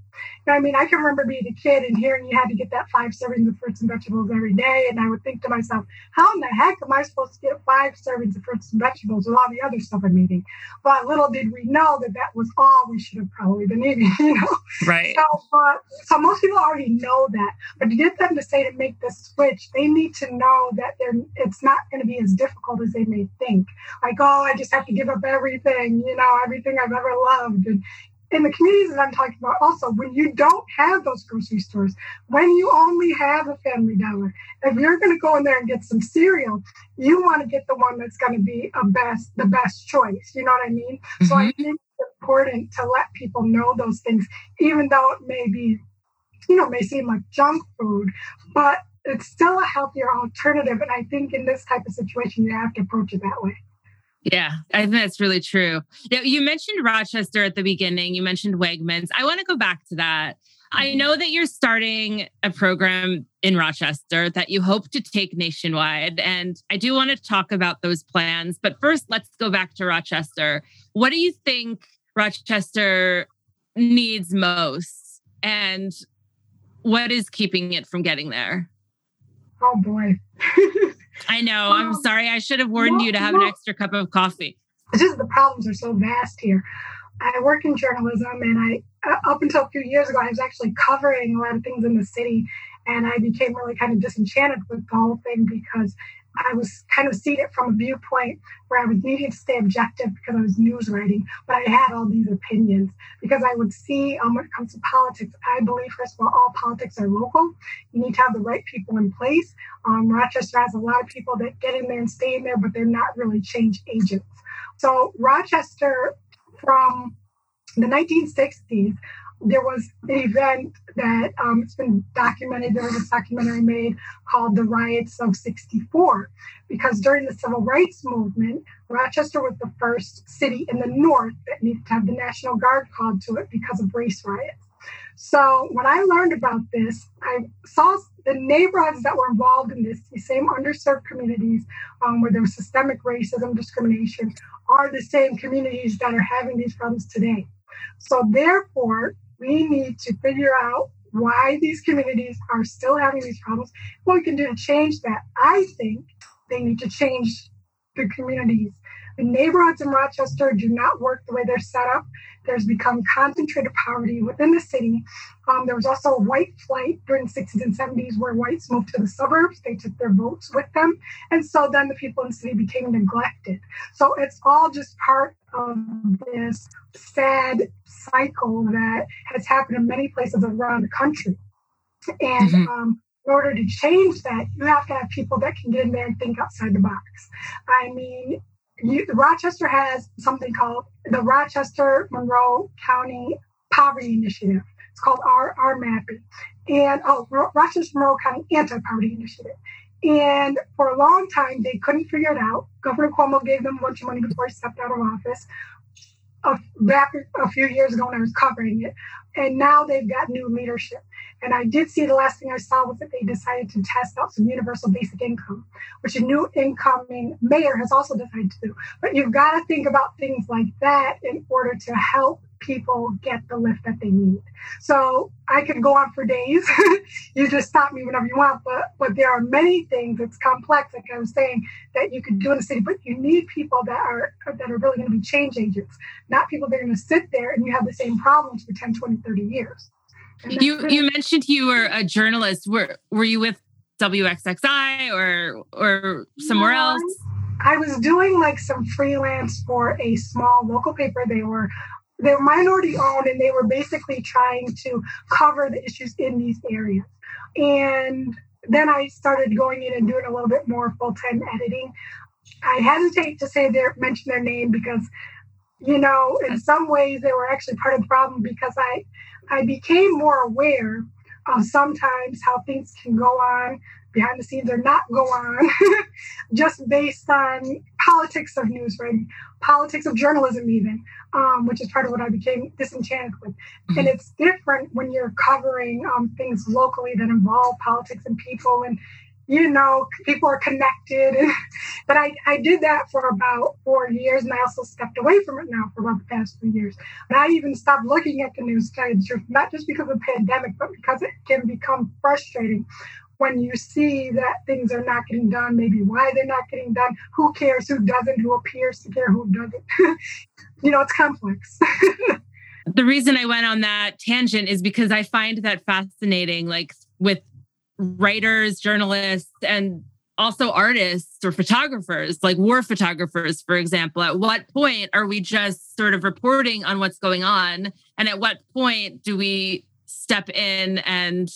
I mean, I can remember being a kid and hearing you had to get that five servings of fruits and vegetables every day. And I would think to myself, how in the heck am I supposed to get five servings of fruits and vegetables with all the other stuff I'm eating? But little did we know that that was all we should have probably been eating, you know? Right. So, uh, so most people already know that. But to get them to say to make the switch, they need to know that they're, it's not going to be as difficult as they may think. Like, oh, I just have to give up everything everything, you know, everything I've ever loved. And in the communities that I'm talking about, also, when you don't have those grocery stores, when you only have a family dollar, if you're going to go in there and get some cereal, you want to get the one that's going to be a best, the best choice. You know what I mean? Mm-hmm. So I mm-hmm. think it's important to let people know those things, even though it may be, you know, may seem like junk food, but it's still a healthier alternative. And I think in this type of situation, you have to approach it that way. Yeah, I think that's really true. Now, you mentioned Rochester at the beginning. You mentioned Wegmans. I want to go back to that. I know that you're starting a program in Rochester that you hope to take nationwide. And I do want to talk about those plans. But first, let's go back to Rochester. What do you think Rochester needs most? And what is keeping it from getting there? Oh, boy. I know. I'm sorry. I should have warned you to have an extra cup of coffee. It's just the problems are so vast here. I work in journalism, and I uh, up until a few years ago, I was actually covering a lot of things in the city, and I became really kind of disenchanted with the whole thing because I was kind of seated from a viewpoint where I was needing to stay objective because I was news writing, but I had all these opinions because I would see um, when it comes to politics, I believe, first of all, all politics are local. You need to have the right people in place. Um, Rochester has a lot of people that get in there and stay in there, but they're not really change agents. So, Rochester from the 1960s there was an event that um, it's been documented. There was a documentary made called The Riots of 64, because during the civil rights movement, Rochester was the first city in the North that needed to have the National Guard called to it because of race riots. So when I learned about this, I saw the neighborhoods that were involved in this, the same underserved communities um, where there was systemic racism, discrimination, are the same communities that are having these problems today. So therefore, we need to figure out why these communities are still having these problems, what we can do to change that. I think they need to change the communities. The neighborhoods in Rochester do not work the way they're set up. There's become concentrated poverty within the city. Um, there was also a white flight during the 60s and 70s where whites moved to the suburbs. They took their votes with them. And so then the people in the city became neglected. So it's all just part of this sad cycle that has happened in many places around the country. And mm-hmm. um, in order to change that, you have to have people that can get in there and think outside the box. I mean, you, Rochester has something called the Rochester Monroe County Poverty Initiative. It's called R RMAPI. And oh, Rochester Monroe County Anti-Poverty Initiative. And for a long time, they couldn't figure it out. Governor Cuomo gave them a bunch of money before he stepped out of office. A, back a few years ago when I was covering it. And now they've got new leadership. And I did see the last thing I saw was that they decided to test out some universal basic income, which a new incoming mayor has also decided to do. But you've got to think about things like that in order to help people get the lift that they need. So I could go on for days. you just stop me whenever you want. But but there are many things. It's complex, like I was saying, that you could do in the city. But you need people that are that are really going to be change agents, not people that are going to sit there and you have the same problems for 10, 20, 30 years. You you mentioned you were a journalist. Were were you with WXXI or or somewhere no, else? I was doing like some freelance for a small local paper. They were they were minority owned and they were basically trying to cover the issues in these areas. And then I started going in and doing a little bit more full time editing. I hesitate to say their mention their name because, you know, in some ways they were actually part of the problem because I I became more aware of sometimes how things can go on behind the scenes or not go on just based on politics of news writing, politics of journalism, even, um, which is part of what I became disenchanted with. Mm-hmm. And it's different when you're covering um, things locally that involve politics and people and you know, people are connected. but I, I did that for about four years and I also stepped away from it now for about the past few years. And I even stopped looking at the news, to the truth, not just because of the pandemic, but because it can become frustrating when you see that things are not getting done, maybe why they're not getting done, who cares, who doesn't, who appears to care, who doesn't. you know, it's complex. the reason I went on that tangent is because I find that fascinating, like with writers, journalists, and also artists or photographers, like war photographers, for example. At what point are we just sort of reporting on what's going on? And at what point do we step in and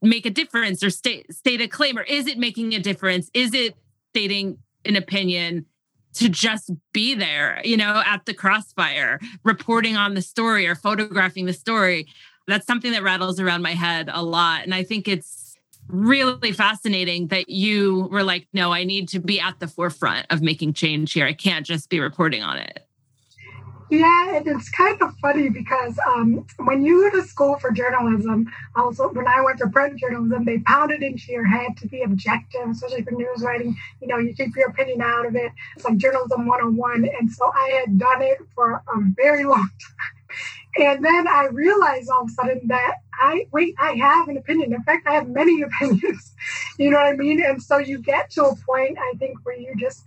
make a difference or state state a claim? Or is it making a difference? Is it stating an opinion? to just be there, you know, at the crossfire, reporting on the story or photographing the story that's something that rattles around my head a lot. And I think it's really fascinating that you were like, no, I need to be at the forefront of making change here. I can't just be reporting on it. Yeah, and it's kind of funny because um, when you go to school for journalism, also when I went to print journalism, they pounded into your head to be objective, especially for news writing. You know, you keep your opinion out of it. It's like journalism 101. And so I had done it for a very long time. And then I realized all of a sudden that I wait, I have an opinion. In fact, I have many opinions. you know what I mean? And so you get to a point, I think, where you just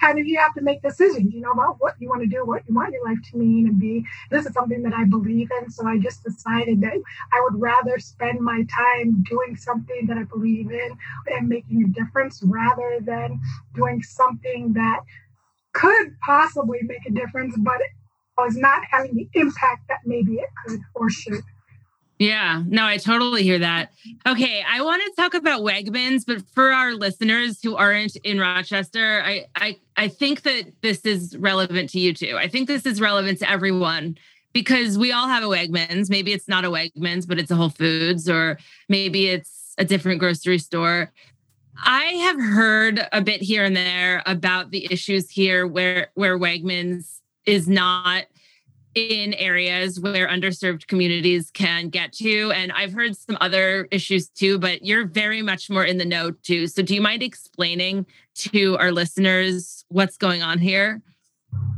kind of you have to make decisions, you know, about what you want to do, what you want your life to mean and be. This is something that I believe in. So I just decided that I would rather spend my time doing something that I believe in and making a difference rather than doing something that could possibly make a difference, but is not having the impact that maybe it could or should. Yeah, no, I totally hear that. Okay, I want to talk about Wegmans, but for our listeners who aren't in Rochester, I I I think that this is relevant to you too. I think this is relevant to everyone because we all have a Wegmans. Maybe it's not a Wegmans, but it's a Whole Foods, or maybe it's a different grocery store. I have heard a bit here and there about the issues here where where Wegmans is not in areas where underserved communities can get to. And I've heard some other issues too, but you're very much more in the know too. So do you mind explaining to our listeners what's going on here?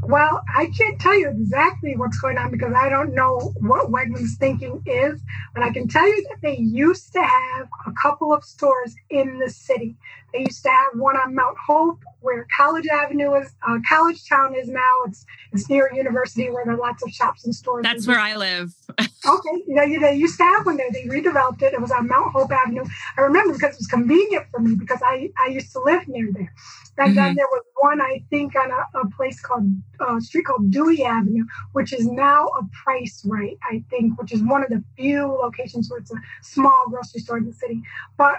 Well, I can't tell you exactly what's going on because I don't know what Wegmans thinking is, but I can tell you that they used to have a couple of stores in the city. They used to have one on Mount Hope, where College Avenue is, uh, College Town is now. It's it's near University, where there are lots of shops and stores. That's where I live. okay, you know, they used to have one there. They redeveloped it. It was on Mount Hope Avenue. I remember because it was convenient for me because I I used to live near there. And mm-hmm. then there was one, I think, on a, a place called uh, street called Dewey Avenue, which is now a Price Rite, I think, which is one of the few locations where it's a small grocery store in the city. But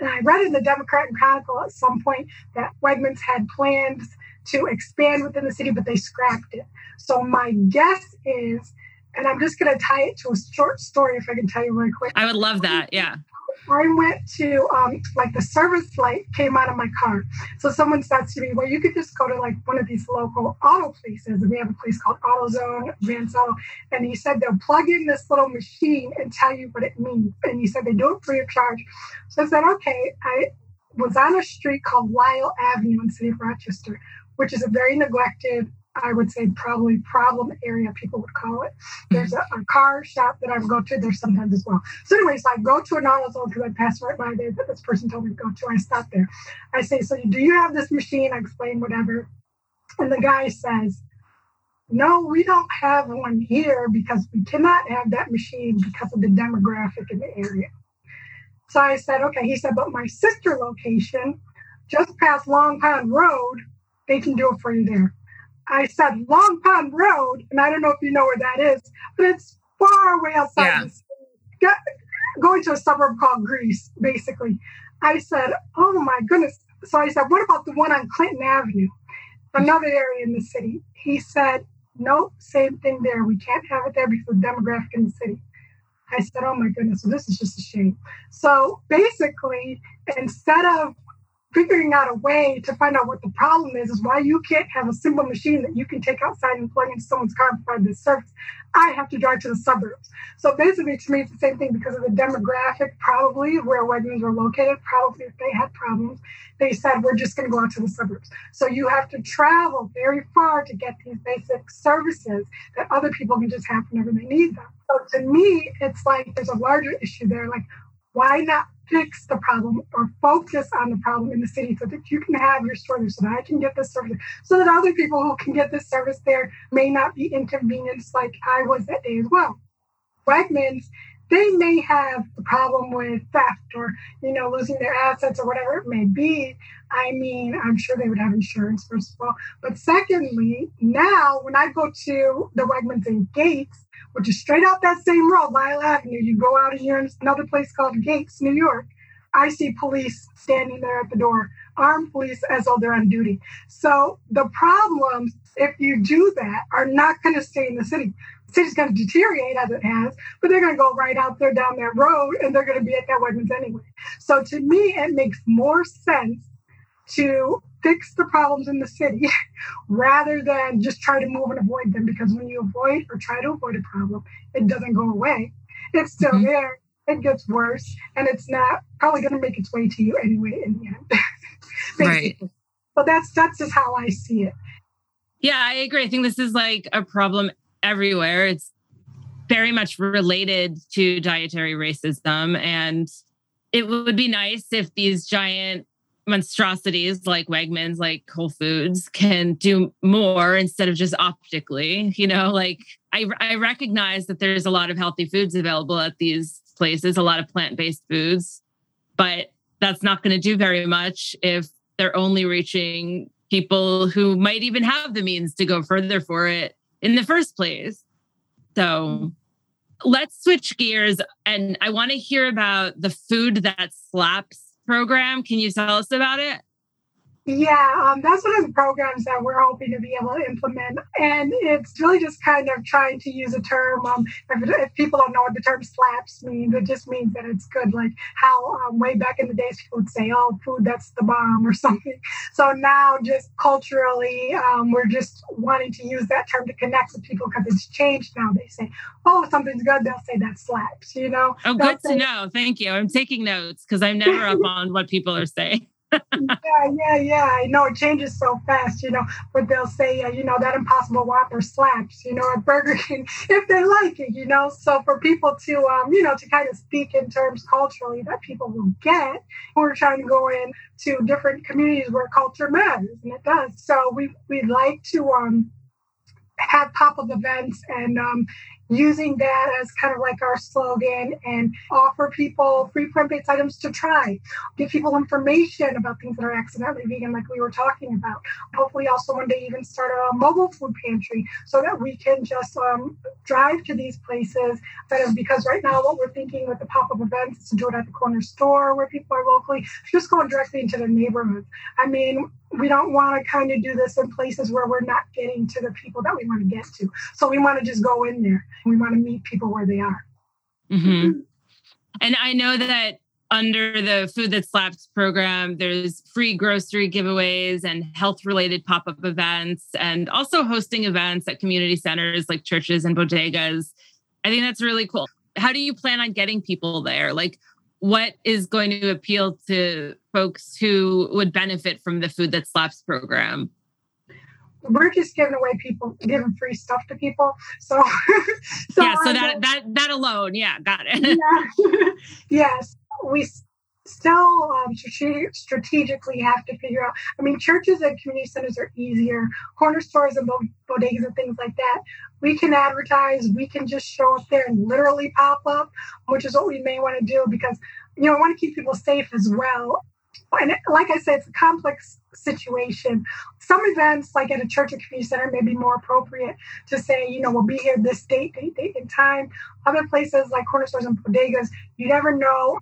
I read in the Democrat Chronicle at some point that Wegmans had plans to expand within the city, but they scrapped it. So my guess is, and I'm just going to tie it to a short story if I can tell you really quick. I would love that. Yeah. I went to um, like the service light came out of my car. So someone said to me, "Well, you could just go to like one of these local auto places. And we have a place called AutoZone, Auto." And he said they'll plug in this little machine and tell you what it means. And he said they do it free of charge. So I said, "Okay." I was on a street called Lyell Avenue in city of Rochester, which is a very neglected I would say probably problem area, people would call it. There's a, a car shop that I would go to there sometimes as well. So, anyways, I go to an AutoZone because I pass right by there that this person told me to go to. I stop there. I say, So, do you have this machine? I explain whatever. And the guy says, No, we don't have one here because we cannot have that machine because of the demographic in the area. So I said, Okay. He said, But my sister location, just past Long Pond Road, they can do it for you there. I said Long Pond Road, and I don't know if you know where that is, but it's far away outside yeah. the city, going to a suburb called Greece, basically. I said, Oh my goodness. So I said, What about the one on Clinton Avenue, another area in the city? He said, Nope, same thing there. We can't have it there because of the demographic in the city. I said, Oh my goodness, so this is just a shame. So basically, instead of figuring out a way to find out what the problem is is why you can't have a simple machine that you can take outside and plug into someone's car and provide this service. I have to drive to the suburbs. So basically, to me, it's the same thing because of the demographic, probably where Wegmans were located. Probably if they had problems, they said, we're just going to go out to the suburbs. So you have to travel very far to get these basic services that other people can just have whenever they need them. So to me, it's like there's a larger issue there. Like, why not fix the problem or focus on the problem in the city so that you can have your store there so that I can get this service so that other people who can get this service there may not be inconvenienced like I was that day as well. Wegmans, they may have a problem with theft or, you know, losing their assets or whatever it may be. I mean, I'm sure they would have insurance, first of all. But secondly, now when I go to the Wegmans in Gates, which is straight out that same road, Lyell Avenue. You go out and you're in another place called Gates, New York. I see police standing there at the door, armed police as though they're on duty. So the problems, if you do that, are not going to stay in the city. The city's going to deteriorate as it has, but they're going to go right out there down that road and they're going to be at that Wegmans anyway. So to me, it makes more sense to fix the problems in the city rather than just try to move and avoid them. Because when you avoid or try to avoid a problem, it doesn't go away. It's still mm-hmm. there. It gets worse, and it's not probably going to make its way to you anyway in the end. right. But that's that's just how I see it. Yeah, I agree. I think this is like a problem everywhere. It's very much related to dietary racism, and it would be nice if these giant monstrosities like Wegmans, like Whole Foods can do more instead of just optically. You know, like I, I recognize that there's a lot of healthy foods available at these places, a lot of plant based foods, but that's not going to do very much if they're only reaching people who might even have the means to go further for it in the first place. So let's switch gears and I want to hear about the food that slaps program. Can you tell us about it? Yeah, um, that's one of the programs that we're hoping to be able to implement. And it's really just kind of trying to use a term. Um, if, if, people don't know what the term slaps means, it just means that it's good. Like how um, way back in the days, people would say, oh, food, that's the bomb or something. So now, just culturally, um, we're just wanting to use that term to connect with people because it's changed now. They say, oh, something's good, they'll say that slaps, you know? Oh, good to know. Thank you. I'm taking notes because I'm never up on what people are saying. Yeah, yeah, yeah. I know it changes so fast, you know, but they'll say, uh, you know, that impossible whopper slaps, you know, at Burger King if they like it, you know. So for people to, um, you know, to kind of speak in terms culturally that people will get, we're trying to go in to different communities where culture matters, and it does. So we we like to um have pop-up events and um, using that as kind of like our slogan and offer people free plant-based items to try. Give people information about things that are accidentally vegan like we were talking about. Hopefully also one day even start a mobile food pantry so that we can just um, drive to these places. Because right now what we're thinking with the pop-up events is to do it at the corner store where people are locally just going directly into their neighborhoods i mean we don't want to kind of do this in places where we're not getting to the people that we want to get to. So we want to just go in there. We want to meet people where they are. Mm-hmm. And I know that under the Food That Slaps program, there's free grocery giveaways and health related pop up events, and also hosting events at community centers like churches and bodegas. I think that's really cool. How do you plan on getting people there? Like, what is going to appeal to folks who would benefit from the Food That Slaps program? We're just giving away people, giving free stuff to people. So, so yeah, so that that that alone, yeah, got it. yeah. yes, we still um, strategically have to figure out. I mean, churches and community centers are easier. Corner stores and bodegas and things like that. We can advertise. We can just show up there and literally pop up, which is what we may want to do because you know I want to keep people safe as well. And like I said, it's a complex situation. Some events, like at a church or community center, may be more appropriate to say, you know, we'll be here this date, date, date, and time. Other places like corner stores and bodegas, you never know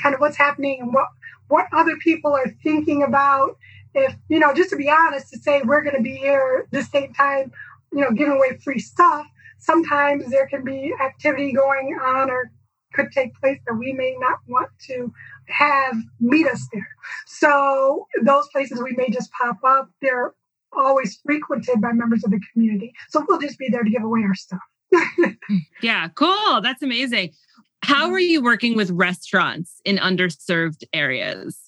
kind of what's happening and what what other people are thinking about. If you know, just to be honest, to say we're going to be here this same time, you know, giving away free stuff. Sometimes there can be activity going on or could take place that we may not want to have meet us there. So those places we may just pop up. They're always frequented by members of the community. So we'll just be there to give away our stuff. yeah, cool. That's amazing. How are you working with restaurants in underserved areas?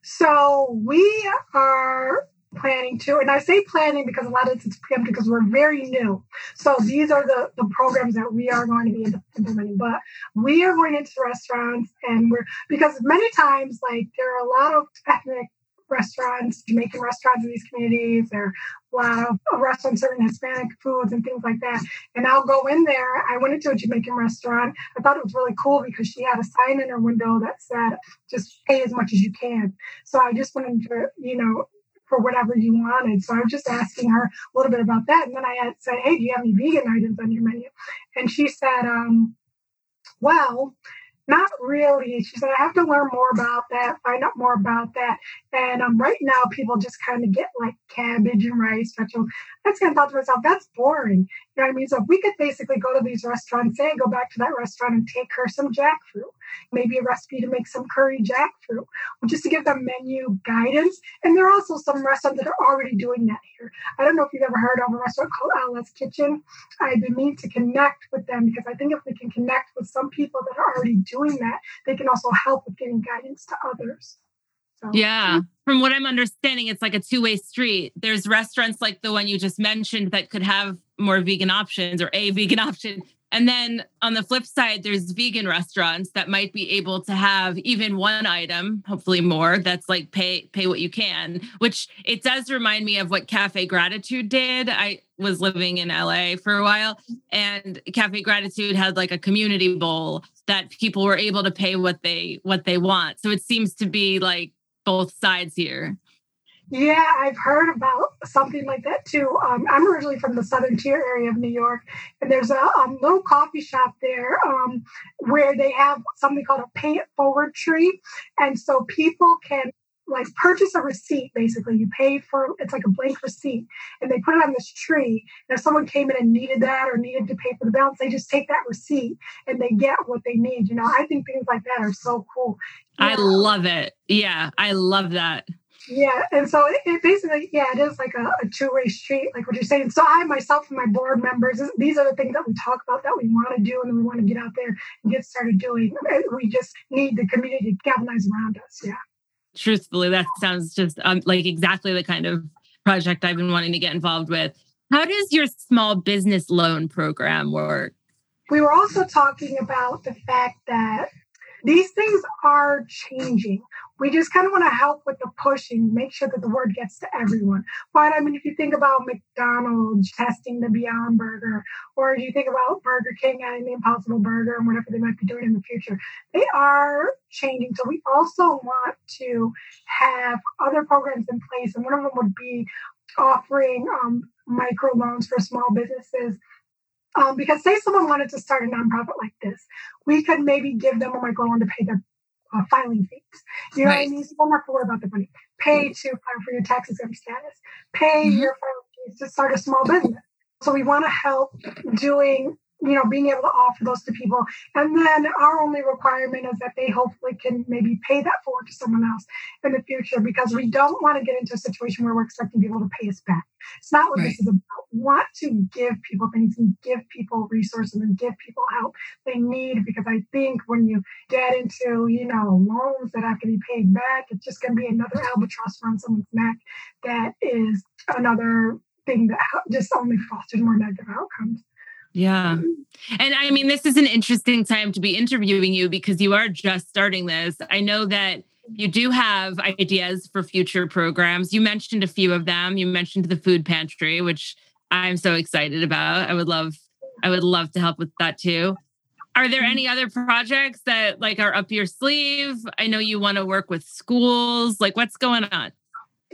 So we are planning to, and I say planning because a lot of it's preemptive because we're very new. So these are the, the programs that we are going to be implementing. But we are going into restaurants and we're because many times like there are a lot of ethnic restaurants, Jamaican restaurants in these communities. There are a lot of restaurants serving Hispanic foods and things like that. And I'll go in there. I went into a Jamaican restaurant. I thought it was really cool because she had a sign in her window that said, just pay as much as you can. So I just went into, you know, for whatever you wanted. So I was just asking her a little bit about that. And then I had said, Hey, do you have any vegan items on your menu? And she said, um, well, not really. She said, I have to learn more about that, find out more about that. And um, right now, people just kind of get like cabbage and rice, vegetables. I just kind of thought to myself, that's boring. You know what I mean? So if we could basically go to these restaurants, say, go back to that restaurant and take her some jackfruit, maybe a recipe to make some curry jackfruit, just to give them menu guidance. And there are also some restaurants that are already doing that here. I don't know if you've ever heard of a restaurant called Alice Kitchen. I've been meaning to connect with them because I think if we can connect with some people that are already doing that, they can also help with giving guidance to others. So, yeah. From what I'm understanding, it's like a two way street. There's restaurants like the one you just mentioned that could have more vegan options or a vegan option. And then on the flip side, there's vegan restaurants that might be able to have even one item, hopefully more, that's like pay pay what you can, which it does remind me of what Cafe Gratitude did. I was living in LA for a while and Cafe Gratitude had like a community bowl that people were able to pay what they what they want. So it seems to be like both sides here. Yeah, I've heard about something like that too. Um, I'm originally from the southern tier area of New York, and there's a um, little coffee shop there um, where they have something called a pay it forward tree. And so people can like purchase a receipt basically you pay for it's like a blank receipt and they put it on this tree and if someone came in and needed that or needed to pay for the balance they just take that receipt and they get what they need you know i think things like that are so cool i love it yeah i love that yeah, and so it, it, basically, yeah, it is like a, a two-way street, like what you're saying. So I myself and my board members, these are the things that we talk about that we want to do and we want to get out there and get started doing. We just need the community to galvanize around us. Yeah. Truthfully, that sounds just um, like exactly the kind of project I've been wanting to get involved with. How does your small business loan program work? We were also talking about the fact that these things are changing. We just kind of want to help with the pushing, make sure that the word gets to everyone. But I mean, if you think about McDonald's testing the Beyond Burger, or you think about Burger King adding the Impossible Burger and whatever they might be doing in the future, they are changing. So we also want to have other programs in place, and one of them would be offering um, micro loans for small businesses um, because say someone wanted to start a nonprofit like this, we could maybe give them a microloan to pay their uh, filing fees. You know right. what I mean? So don't have to worry about the money. Pay to file for your tax exempt status. Pay mm-hmm. your filing fees to start a small business. So we want to help doing you know, being able to offer those to people. And then our only requirement is that they hopefully can maybe pay that forward to someone else in the future because we don't want to get into a situation where we're expecting people to pay us back. It's not what right. this is about. We want to give people things and give people resources and give people help they need because I think when you get into, you know, loans that have to be paid back, it's just going to be another albatross around someone's neck that is another thing that just only fosters more negative outcomes. Yeah. And I mean, this is an interesting time to be interviewing you because you are just starting this. I know that you do have ideas for future programs. You mentioned a few of them. You mentioned the food pantry, which I'm so excited about. I would love I would love to help with that too. Are there mm-hmm. any other projects that like are up your sleeve? I know you want to work with schools. Like what's going on?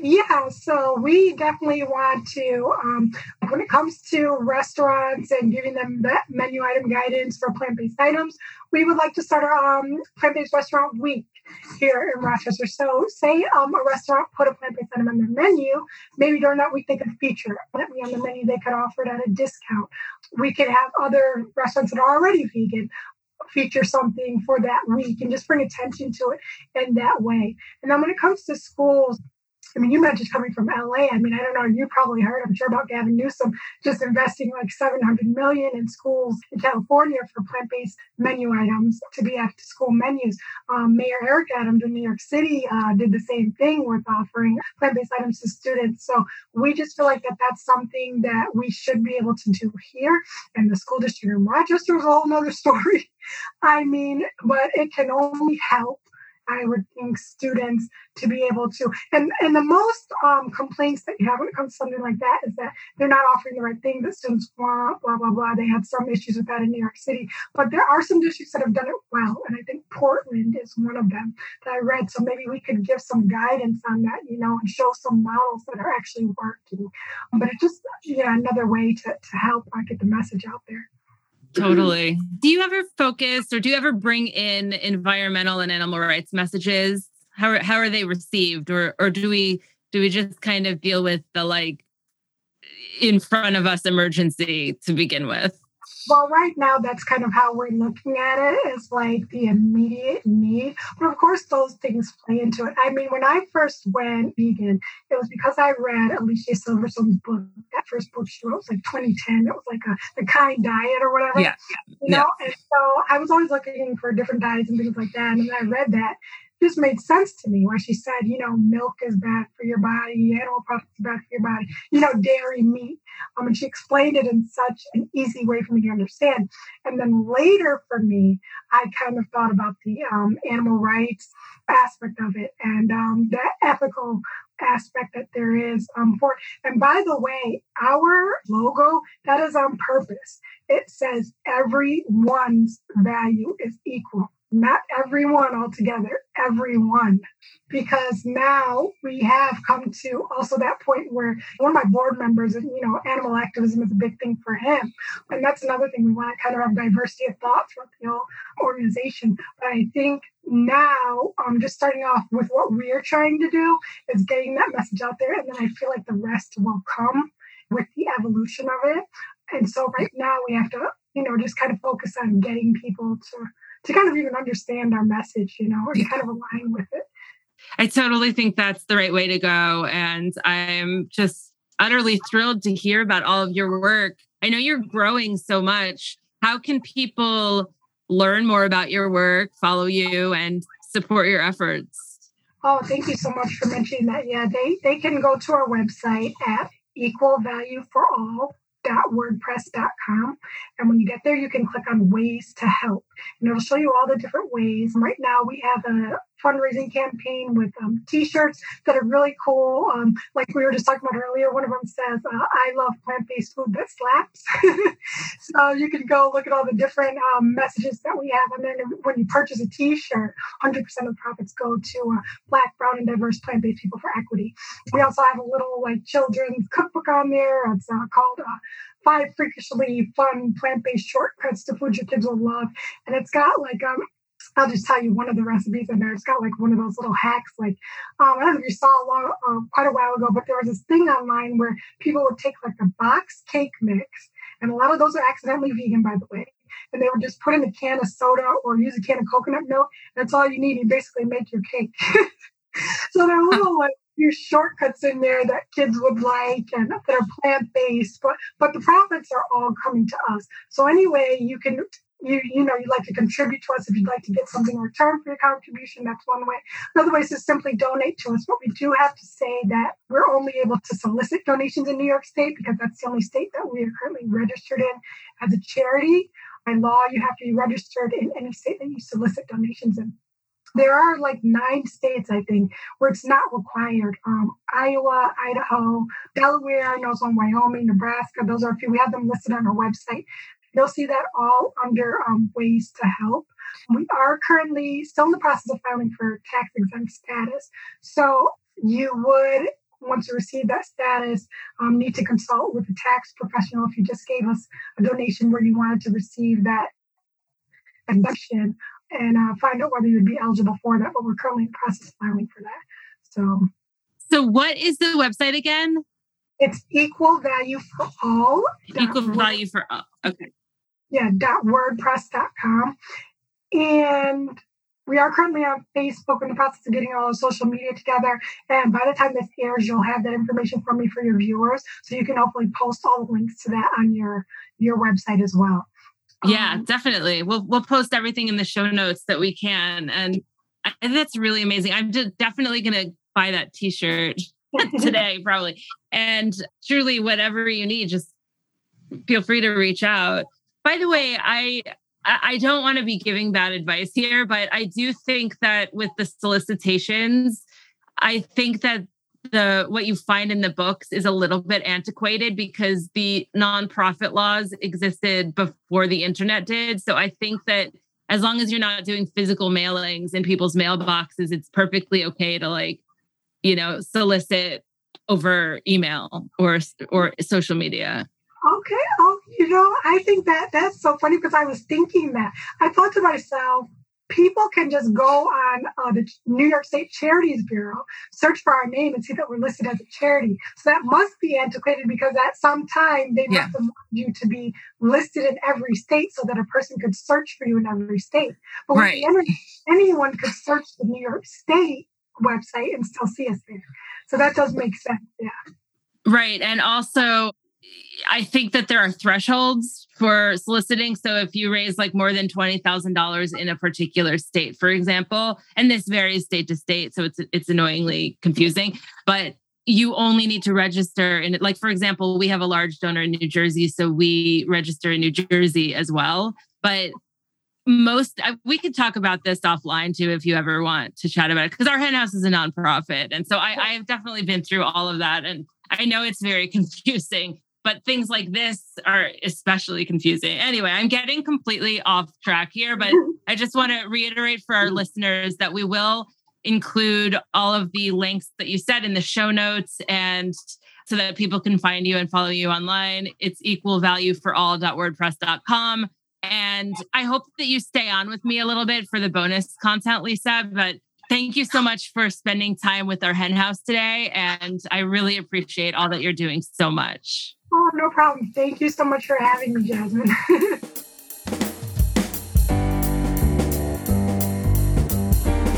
Yeah, so we definitely want to, um, when it comes to restaurants and giving them that menu item guidance for plant based items, we would like to start a um, plant based restaurant week here in Rochester. So, say um, a restaurant put a plant based item on their menu, maybe during that week they could feature it. on the menu, they could offer it at a discount. We could have other restaurants that are already vegan feature something for that week and just bring attention to it in that way. And then when it comes to schools, I mean, you mentioned coming from LA. I mean, I don't know. You probably heard, I'm sure, about Gavin Newsom just investing like 700 million in schools in California for plant-based menu items to be after school menus. Um, Mayor Eric Adams in New York City uh, did the same thing with offering plant-based items to students. So we just feel like that that's something that we should be able to do here. And the school district in Rochester is a whole nother story. I mean, but it can only help I would think students to be able to, and, and the most um, complaints that you have when it comes to something like that is that they're not offering the right thing that students want, blah, blah, blah. They had some issues with that in New York City, but there are some districts that have done it well. And I think Portland is one of them that I read. So maybe we could give some guidance on that, you know, and show some models that are actually working. But it's just, yeah, another way to, to help uh, get the message out there. Totally. Do you ever focus or do you ever bring in environmental and animal rights messages? How are, how are they received or or do we do we just kind of deal with the like in front of us emergency to begin with? Well, right now, that's kind of how we're looking at it is like the immediate need. But of course, those things play into it. I mean, when I first went vegan, it was because I read Alicia Silverstone's book. That first book she wrote was like 2010. It was like a the kind diet or whatever. Yeah. You know, yeah. and so I was always looking for different diets and things like that. And then I read that just made sense to me where she said, you know, milk is bad for your body, animal products are bad for your body, you know, dairy, meat. Um, and she explained it in such an easy way for me to understand. And then later for me, I kind of thought about the um, animal rights aspect of it and um, the ethical aspect that there is um, for and by the way our logo that is on purpose it says everyone's value is equal not everyone altogether, everyone. Because now we have come to also that point where one of my board members, you know, animal activism is a big thing for him. And that's another thing we want to kind of have diversity of thought throughout the whole organization. But I think now, um, just starting off with what we're trying to do is getting that message out there. And then I feel like the rest will come with the evolution of it. And so right now we have to, you know, just kind of focus on getting people to to kind of even understand our message, you know, and kind of align with it. I totally think that's the right way to go. And I'm just utterly thrilled to hear about all of your work. I know you're growing so much. How can people learn more about your work, follow you, and support your efforts? Oh, thank you so much for mentioning that. Yeah, they, they can go to our website at equal value for all wordpress.com and when you get there you can click on ways to help. And it'll show you all the different ways. Right now we have a fundraising campaign with um, t-shirts that are really cool. Um, like we were just talking about earlier one of them says uh, i love plant-based food that slaps. So you can go look at all the different um, messages that we have. And then when you purchase a t-shirt 100% of the profits go to uh, black brown and diverse plant-based people for equity. We also have a little like children's cookbook on there. It's uh, called uh, five freakishly fun plant-based shortcuts to food your kids will love. And it's got like um I'll just tell you one of the recipes in there. It's got like one of those little hacks. Like um, I don't know if you saw a long, uh, quite a while ago, but there was this thing online where people would take like a box cake mix, and a lot of those are accidentally vegan, by the way. And they would just put in a can of soda or use a can of coconut milk. That's all you need. You basically make your cake. so there are little like few shortcuts in there that kids would like and that are plant based, but but the profits are all coming to us. So anyway, you can you you know you'd like to contribute to us if you'd like to get something in return for your contribution that's one way another way is to simply donate to us but we do have to say that we're only able to solicit donations in new york state because that's the only state that we are currently registered in as a charity by law you have to be registered in any state that you solicit donations in there are like nine states, I think, where it's not required. Um, Iowa, Idaho, Delaware, and also Wyoming, Nebraska. Those are a few. We have them listed on our website. You'll see that all under um, ways to help. We are currently still in the process of filing for tax exempt status. So you would, once you receive that status, um, need to consult with a tax professional if you just gave us a donation where you wanted to receive that exemption and uh, find out whether you'd be eligible for that. But we're currently in the process of filing for that. So, so what is the website again? It's equal value for all. Equal value for all. Okay yeah, dot wordpress.com. And we are currently on Facebook in the process of getting all the social media together. And by the time this airs, you'll have that information for me for your viewers. So you can hopefully post all the links to that on your your website as well. Yeah, um, definitely. We'll we'll post everything in the show notes that we can. And I, that's really amazing. I'm just definitely gonna buy that t-shirt today, probably. And truly whatever you need, just feel free to reach out. By the way, I I don't want to be giving bad advice here, but I do think that with the solicitations, I think that the what you find in the books is a little bit antiquated because the nonprofit laws existed before the internet did. So I think that as long as you're not doing physical mailings in people's mailboxes, it's perfectly okay to like, you know, solicit over email or or social media. Okay. Oh, you know, I think that that's so funny because I was thinking that. I thought to myself, people can just go on uh, the New York State Charities Bureau, search for our name, and see that we're listed as a charity. So that must be antiquated because at some time they yeah. must have wanted you to be listed in every state so that a person could search for you in every state. But with right. the internet, anyone could search the New York State website and still see us there. So that does make sense. Yeah. Right. And also, I think that there are thresholds for soliciting. So if you raise like more than $20,000 in a particular state, for example, and this varies state to state, so it's it's annoyingly confusing, but you only need to register in like for example, we have a large donor in New Jersey, so we register in New Jersey as well, but most we could talk about this offline too if you ever want to chat about it because our hen house is a nonprofit and so I, I have definitely been through all of that and i know it's very confusing but things like this are especially confusing. Anyway, I'm getting completely off track here, but I just want to reiterate for our mm-hmm. listeners that we will include all of the links that you said in the show notes and so that people can find you and follow you online. It's equalvalueforall.wordpress.com. And I hope that you stay on with me a little bit for the bonus content, Lisa. But thank you so much for spending time with our hen house today. And I really appreciate all that you're doing so much. Oh, no problem. Thank you so much for having me, Jasmin.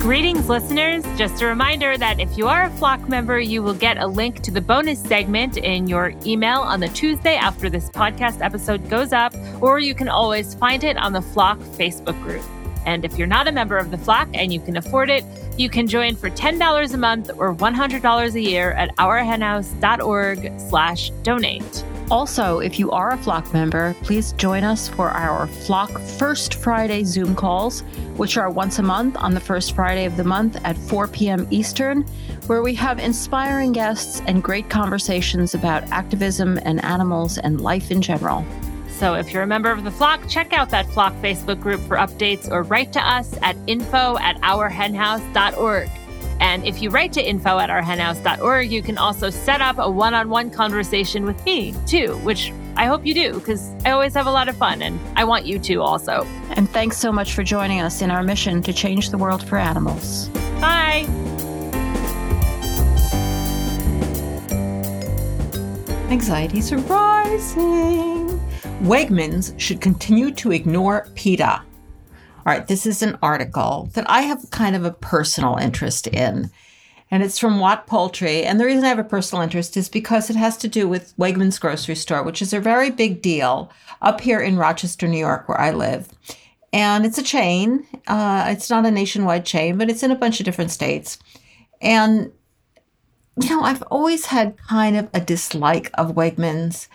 Greetings, listeners. Just a reminder that if you are a Flock member, you will get a link to the bonus segment in your email on the Tuesday after this podcast episode goes up, or you can always find it on the Flock Facebook group. And if you're not a member of the flock and you can afford it, you can join for $10 a month or $100 a year at ourhenhouse.org slash donate. Also, if you are a Flock member, please join us for our Flock First Friday Zoom calls, which are once a month on the first Friday of the month at 4 p.m. Eastern, where we have inspiring guests and great conversations about activism and animals and life in general. So if you're a member of the flock, check out that flock Facebook group for updates or write to us at info at ourhenhouse.org. And if you write to info at ourhenhouse.org, you can also set up a one on one conversation with me too, which I hope you do because I always have a lot of fun and I want you to also. And thanks so much for joining us in our mission to change the world for animals. Bye. Anxieties are rising. Wegmans should continue to ignore PETA. All right, this is an article that I have kind of a personal interest in. And it's from Watt Poultry. And the reason I have a personal interest is because it has to do with Wegmans grocery store, which is a very big deal up here in Rochester, New York, where I live. And it's a chain. Uh, it's not a nationwide chain, but it's in a bunch of different states. And, you know, I've always had kind of a dislike of Wegmans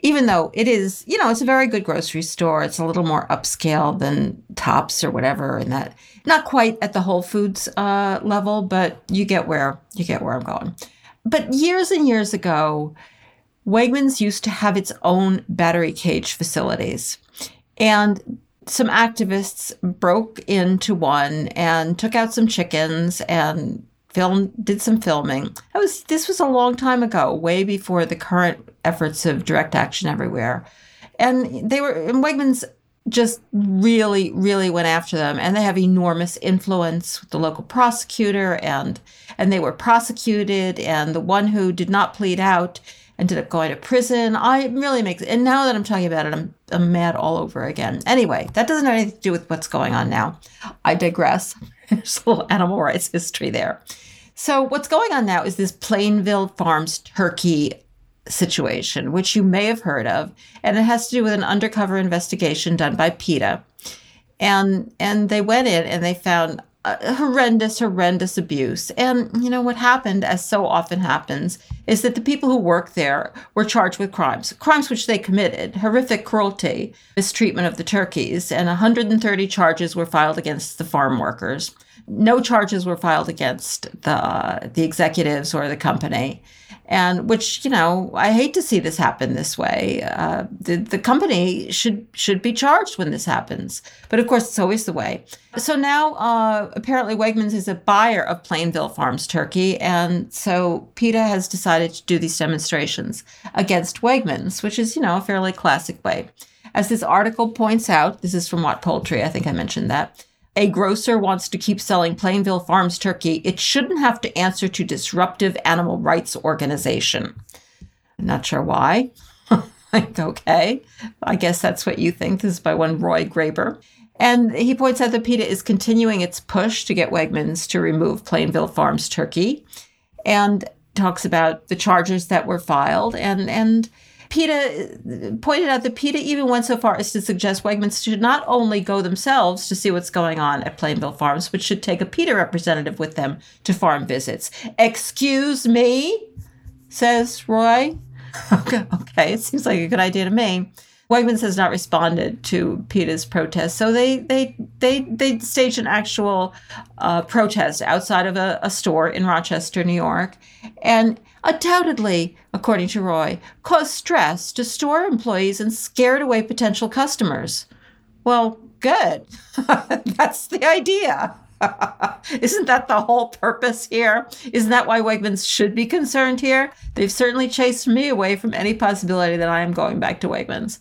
even though it is, you know, it's a very good grocery store. It's a little more upscale than Tops or whatever, and that not quite at the Whole Foods uh, level, but you get where you get where I'm going. But years and years ago, Wegmans used to have its own battery cage facilities, and some activists broke into one and took out some chickens and film did some filming. That was this was a long time ago, way before the current efforts of direct action everywhere. And they were and Wegmans just really, really went after them. And they have enormous influence with the local prosecutor and and they were prosecuted and the one who did not plead out ended up going to prison. I really makes and now that I'm talking about it, I'm I'm mad all over again. Anyway, that doesn't have anything to do with what's going on now. I digress. There's a little animal rights history there. So, what's going on now is this Plainville Farms turkey situation, which you may have heard of, and it has to do with an undercover investigation done by PETA. And and they went in and they found horrendous, horrendous abuse. And you know what happened, as so often happens, is that the people who work there were charged with crimes, crimes which they committed, horrific cruelty, mistreatment of the turkeys, and 130 charges were filed against the farm workers no charges were filed against the the executives or the company, and which you know I hate to see this happen this way. Uh, the the company should should be charged when this happens, but of course it's always the way. So now uh, apparently Wegmans is a buyer of Plainville Farms turkey, and so PETA has decided to do these demonstrations against Wegmans, which is you know a fairly classic way. As this article points out, this is from Watt Poultry. I think I mentioned that a grocer wants to keep selling Plainville Farms turkey, it shouldn't have to answer to disruptive animal rights organization. I'm not sure why. like, okay, I guess that's what you think. This is by one Roy Graber. And he points out that PETA is continuing its push to get Wegmans to remove Plainville Farms turkey and talks about the charges that were filed and and PETA pointed out that PETA even went so far as to suggest Wegmans should not only go themselves to see what's going on at Plainville Farms, but should take a PETA representative with them to farm visits. Excuse me, says Roy. okay, okay, it seems like a good idea to me. Wegmans has not responded to PETA's protest, so they they they they staged an actual uh, protest outside of a, a store in Rochester, New York, and undoubtedly, according to Roy, caused stress to store employees and scared away potential customers. Well, good. That's the idea. Isn't that the whole purpose here? Isn't that why Wegmans should be concerned here? They've certainly chased me away from any possibility that I am going back to Wegmans.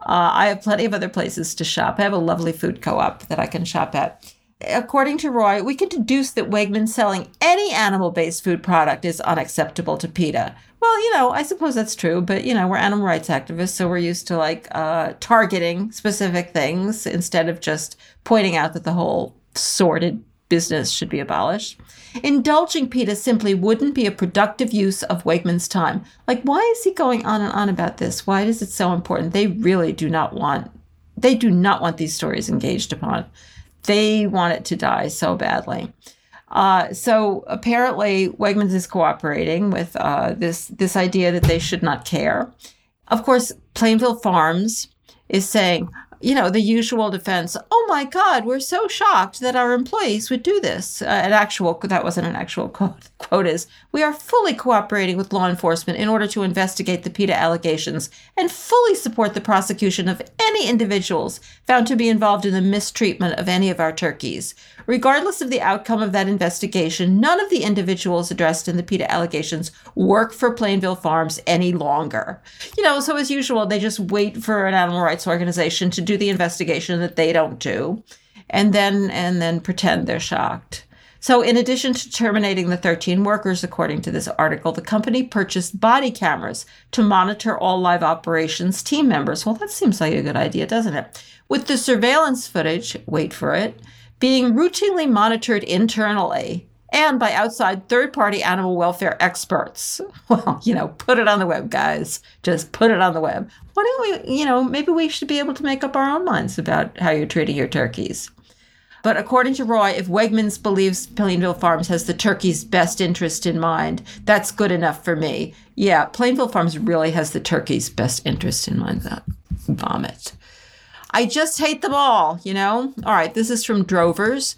Uh, I have plenty of other places to shop. I have a lovely food co op that I can shop at according to Roy, we can deduce that Wegmans selling any animal based food product is unacceptable to PETA. Well, you know, I suppose that's true, but you know, we're animal rights activists, so we're used to like uh, targeting specific things instead of just pointing out that the whole sordid business should be abolished. Indulging PETA simply wouldn't be a productive use of Wegman's time. Like, why is he going on and on about this? Why is it so important? They really do not want, they do not want these stories engaged upon They want it to die so badly. Uh, so apparently, Wegmans is cooperating with uh, this this idea that they should not care. Of course, Plainville Farms is saying, you know, the usual defense. Oh my God, we're so shocked that our employees would do this. Uh, an actual that wasn't an actual quote. Quote is, we are fully cooperating with law enforcement in order to investigate the PETA allegations and fully support the prosecution of any individuals found to be involved in the mistreatment of any of our turkeys. Regardless of the outcome of that investigation, none of the individuals addressed in the PETA allegations work for Plainville Farms any longer. You know, so as usual, they just wait for an animal rights organization to do the investigation that they don't do, and then and then pretend they're shocked. So, in addition to terminating the 13 workers, according to this article, the company purchased body cameras to monitor all live operations team members. Well, that seems like a good idea, doesn't it? With the surveillance footage, wait for it, being routinely monitored internally and by outside third party animal welfare experts. Well, you know, put it on the web, guys. Just put it on the web. Why don't we, you know, maybe we should be able to make up our own minds about how you're treating your turkeys. But according to Roy, if Wegmans believes Plainville Farms has the turkey's best interest in mind, that's good enough for me. Yeah, Plainville Farms really has the turkey's best interest in mind. That vomit. I just hate them all, you know? All right, this is from Drovers.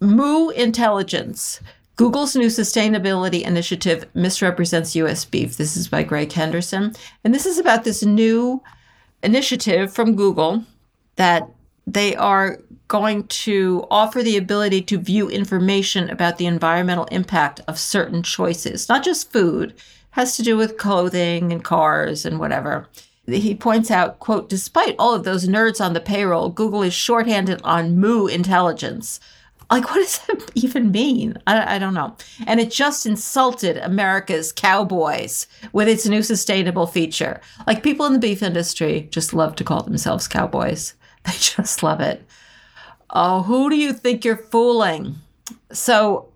Moo Intelligence. Google's new sustainability initiative misrepresents US beef. This is by Greg Henderson. And this is about this new initiative from Google that they are going to offer the ability to view information about the environmental impact of certain choices, not just food, it has to do with clothing and cars and whatever he points out, quote, despite all of those nerds on the payroll, Google is shorthanded on moo intelligence. Like, what does that even mean? I, I, don't know. And it just insulted America's cowboys with its new sustainable feature. Like, people in the beef industry just love to call themselves cowboys, they just love it. Oh, who do you think you're fooling? So,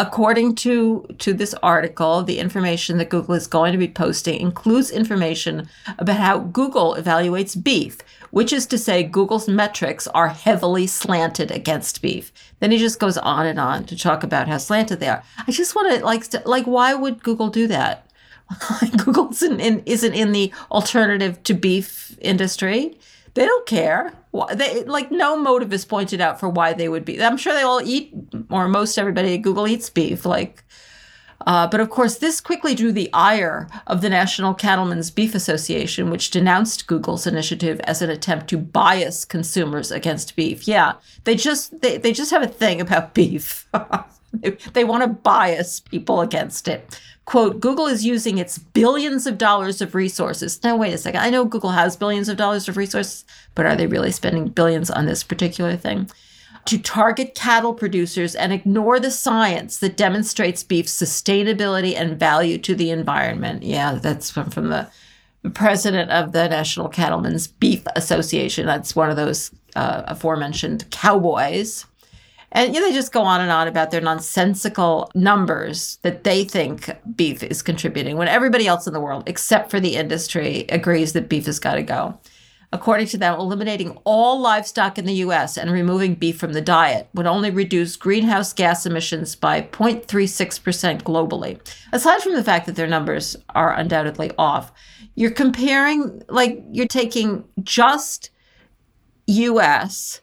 According to, to this article, the information that Google is going to be posting includes information about how Google evaluates beef, which is to say, Google's metrics are heavily slanted against beef. Then he just goes on and on to talk about how slanted they are. I just want to like, like, why would Google do that? Google isn't in, isn't in the alternative to beef industry. They don't care. They like no motive is pointed out for why they would be. I'm sure they all eat, or most everybody at Google eats beef. Like, uh, but of course, this quickly drew the ire of the National Cattlemen's Beef Association, which denounced Google's initiative as an attempt to bias consumers against beef. Yeah, they just they, they just have a thing about beef. they, they want to bias people against it quote, Google is using its billions of dollars of resources. Now, wait a second. I know Google has billions of dollars of resources, but are they really spending billions on this particular thing? To target cattle producers and ignore the science that demonstrates beef's sustainability and value to the environment. Yeah, that's from, from the president of the National Cattlemen's Beef Association. That's one of those uh, aforementioned cowboys. And you know, they just go on and on about their nonsensical numbers that they think beef is contributing when everybody else in the world, except for the industry, agrees that beef has got to go. According to them, eliminating all livestock in the US and removing beef from the diet would only reduce greenhouse gas emissions by 0.36% globally. Aside from the fact that their numbers are undoubtedly off, you're comparing, like, you're taking just US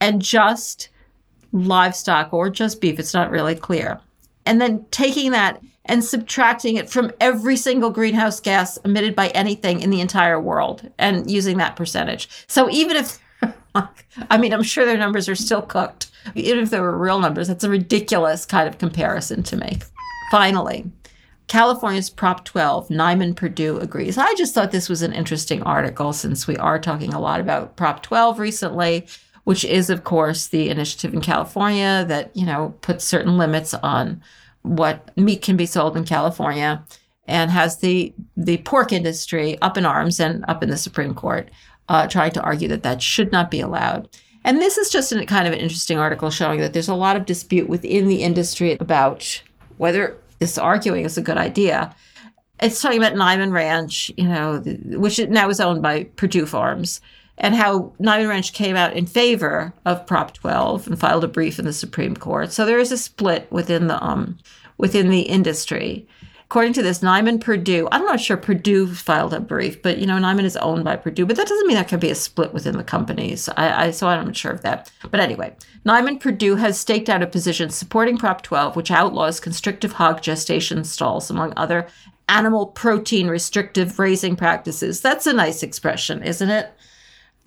and just livestock or just beef, it's not really clear. And then taking that and subtracting it from every single greenhouse gas emitted by anything in the entire world and using that percentage. So even if, I mean, I'm sure their numbers are still cooked, even if they were real numbers, that's a ridiculous kind of comparison to make. Finally, California's Prop 12, Niman Perdue agrees. I just thought this was an interesting article since we are talking a lot about Prop 12 recently which is, of course, the initiative in California that, you know, puts certain limits on what meat can be sold in California and has the, the pork industry up in arms and up in the Supreme Court uh, trying to argue that that should not be allowed. And this is just kind of an interesting article showing that there's a lot of dispute within the industry about whether this arguing is a good idea. It's talking about Niman Ranch, you know, which now is owned by Perdue Farms and how Niman Ranch came out in favor of Prop 12 and filed a brief in the Supreme Court. So there is a split within the um, within the industry. According to this, Niman Perdue, I'm not sure Perdue filed a brief, but you know, Niman is owned by Perdue, but that doesn't mean there can be a split within the companies. I, I so I'm not sure of that. But anyway, Niman Perdue has staked out a position supporting Prop 12, which outlaws constrictive hog gestation stalls, among other animal protein restrictive raising practices. That's a nice expression, isn't it?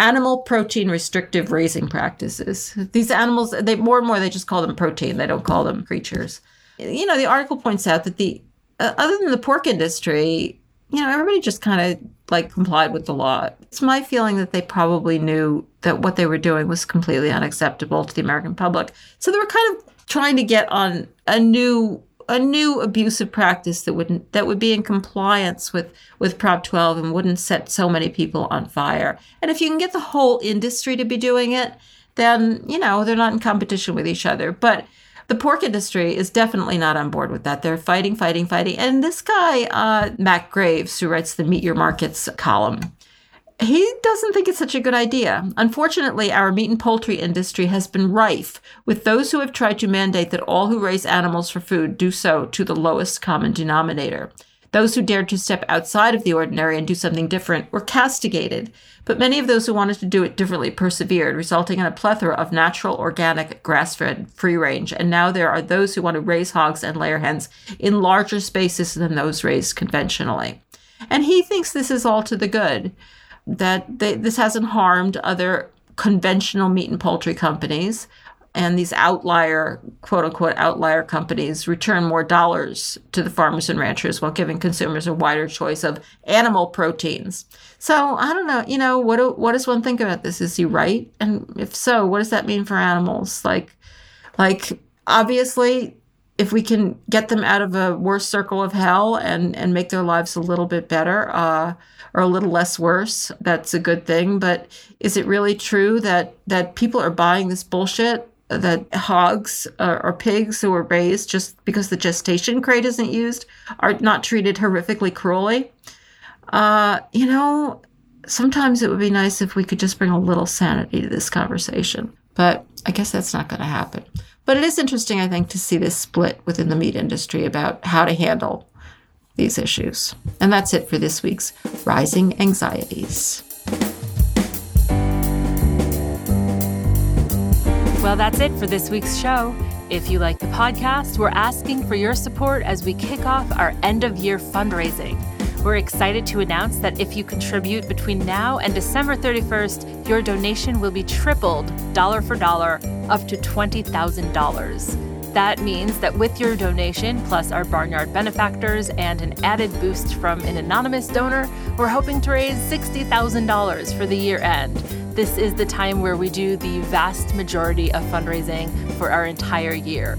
Animal protein restrictive raising practices. These animals, they more and more they just call them protein. They don't call them creatures. You know, the article points out that the uh, other than the pork industry, you know, everybody just kind of like complied with the law. It's my feeling that they probably knew that what they were doing was completely unacceptable to the American public. So they were kind of trying to get on a new a new abusive practice that wouldn't that would be in compliance with with Prop 12 and wouldn't set so many people on fire. And if you can get the whole industry to be doing it, then you know they're not in competition with each other. But the pork industry is definitely not on board with that. They're fighting, fighting, fighting. And this guy, uh, Matt Graves, who writes the Meet Your Markets column, he doesn't think it's such a good idea. Unfortunately, our meat and poultry industry has been rife with those who have tried to mandate that all who raise animals for food do so to the lowest common denominator. Those who dared to step outside of the ordinary and do something different were castigated, but many of those who wanted to do it differently persevered, resulting in a plethora of natural, organic, grass fed, free range. And now there are those who want to raise hogs and layer hens in larger spaces than those raised conventionally. And he thinks this is all to the good, that they, this hasn't harmed other conventional meat and poultry companies and these outlier, quote unquote, outlier companies return more dollars to the farmers and ranchers while giving consumers a wider choice of animal proteins. So I don't know, you know, what do, what does one think about this? Is he right? And if so, what does that mean for animals? Like, like obviously, if we can get them out of a worse circle of hell and and make their lives a little bit better, uh, or a little less worse, that's a good thing. But is it really true that that people are buying this bullshit that hogs uh, or pigs who are raised just because the gestation crate isn't used are not treated horrifically cruelly. Uh, you know, sometimes it would be nice if we could just bring a little sanity to this conversation, but I guess that's not going to happen. But it is interesting, I think, to see this split within the meat industry about how to handle these issues. And that's it for this week's Rising Anxieties. Well, that's it for this week's show. If you like the podcast, we're asking for your support as we kick off our end of year fundraising. We're excited to announce that if you contribute between now and December 31st, your donation will be tripled dollar for dollar up to $20,000. That means that with your donation, plus our Barnyard benefactors and an added boost from an anonymous donor, we're hoping to raise $60,000 for the year end this is the time where we do the vast majority of fundraising for our entire year.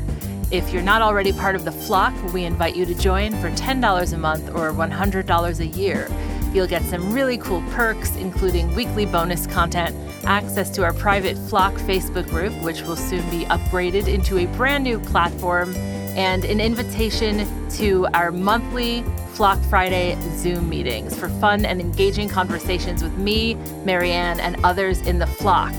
If you're not already part of the flock, we invite you to join for $10 a month or $100 a year. You'll get some really cool perks, including weekly bonus content, access to our private Flock Facebook group, which will soon be upgraded into a brand new platform, and an invitation to our monthly Flock Friday Zoom meetings for fun and engaging conversations with me, Mariann, and others in the flock.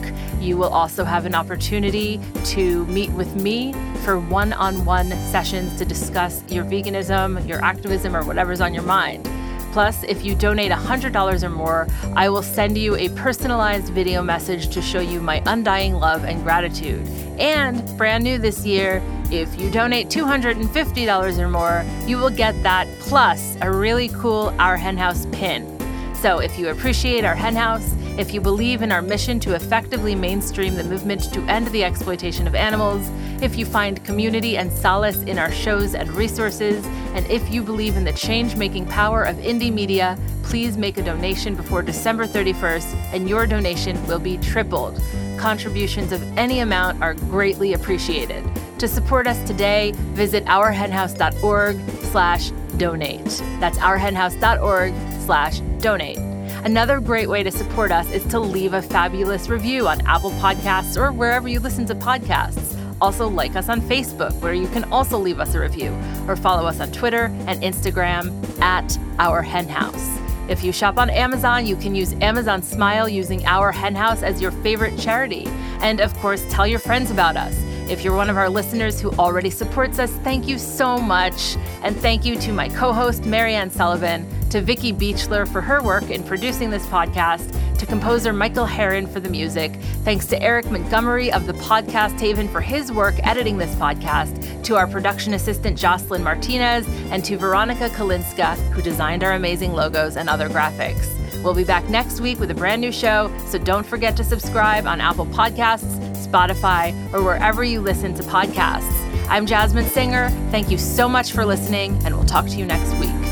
You will also have an opportunity to meet with me for one on one sessions to discuss your veganism, your activism, or whatever's on your mind. Plus, if you donate $100 or more, I will send you a personalized video message to show you my undying love and gratitude. And brand new this year, if you donate $250 or more, you will get that plus a really cool Our Henhouse pin. So if you appreciate our henhouse, if you believe in our mission to effectively mainstream the movement to end the exploitation of animals, if you find community and solace in our shows and resources, and if you believe in the change making power of indie media, please make a donation before December 31st, and your donation will be tripled. Contributions of any amount are greatly appreciated. To support us today, visit ourhenhouse.org slash donate. That's ourhenhouse.org slash donate. Another great way to support us is to leave a fabulous review on Apple Podcasts or wherever you listen to podcasts. Also, like us on Facebook, where you can also leave us a review, or follow us on Twitter and Instagram at Our Hen House. If you shop on Amazon, you can use Amazon Smile using our henhouse as your favorite charity. And of course, tell your friends about us. If you're one of our listeners who already supports us, thank you so much. And thank you to my co host, Mariann Sullivan, to Vicki Beechler for her work in producing this podcast, to composer Michael Herron for the music. Thanks to Eric Montgomery of the Podcast Haven for his work editing this podcast, to our production assistant Jocelyn Martinez, and to Veronica Kalinska, who designed our amazing logos and other graphics. We'll be back next week with a brand new show, so don't forget to subscribe on Apple Podcasts, Spotify, or wherever you listen to podcasts. I'm Jasmin Singer. Thank you so much for listening, and we'll talk to you next week.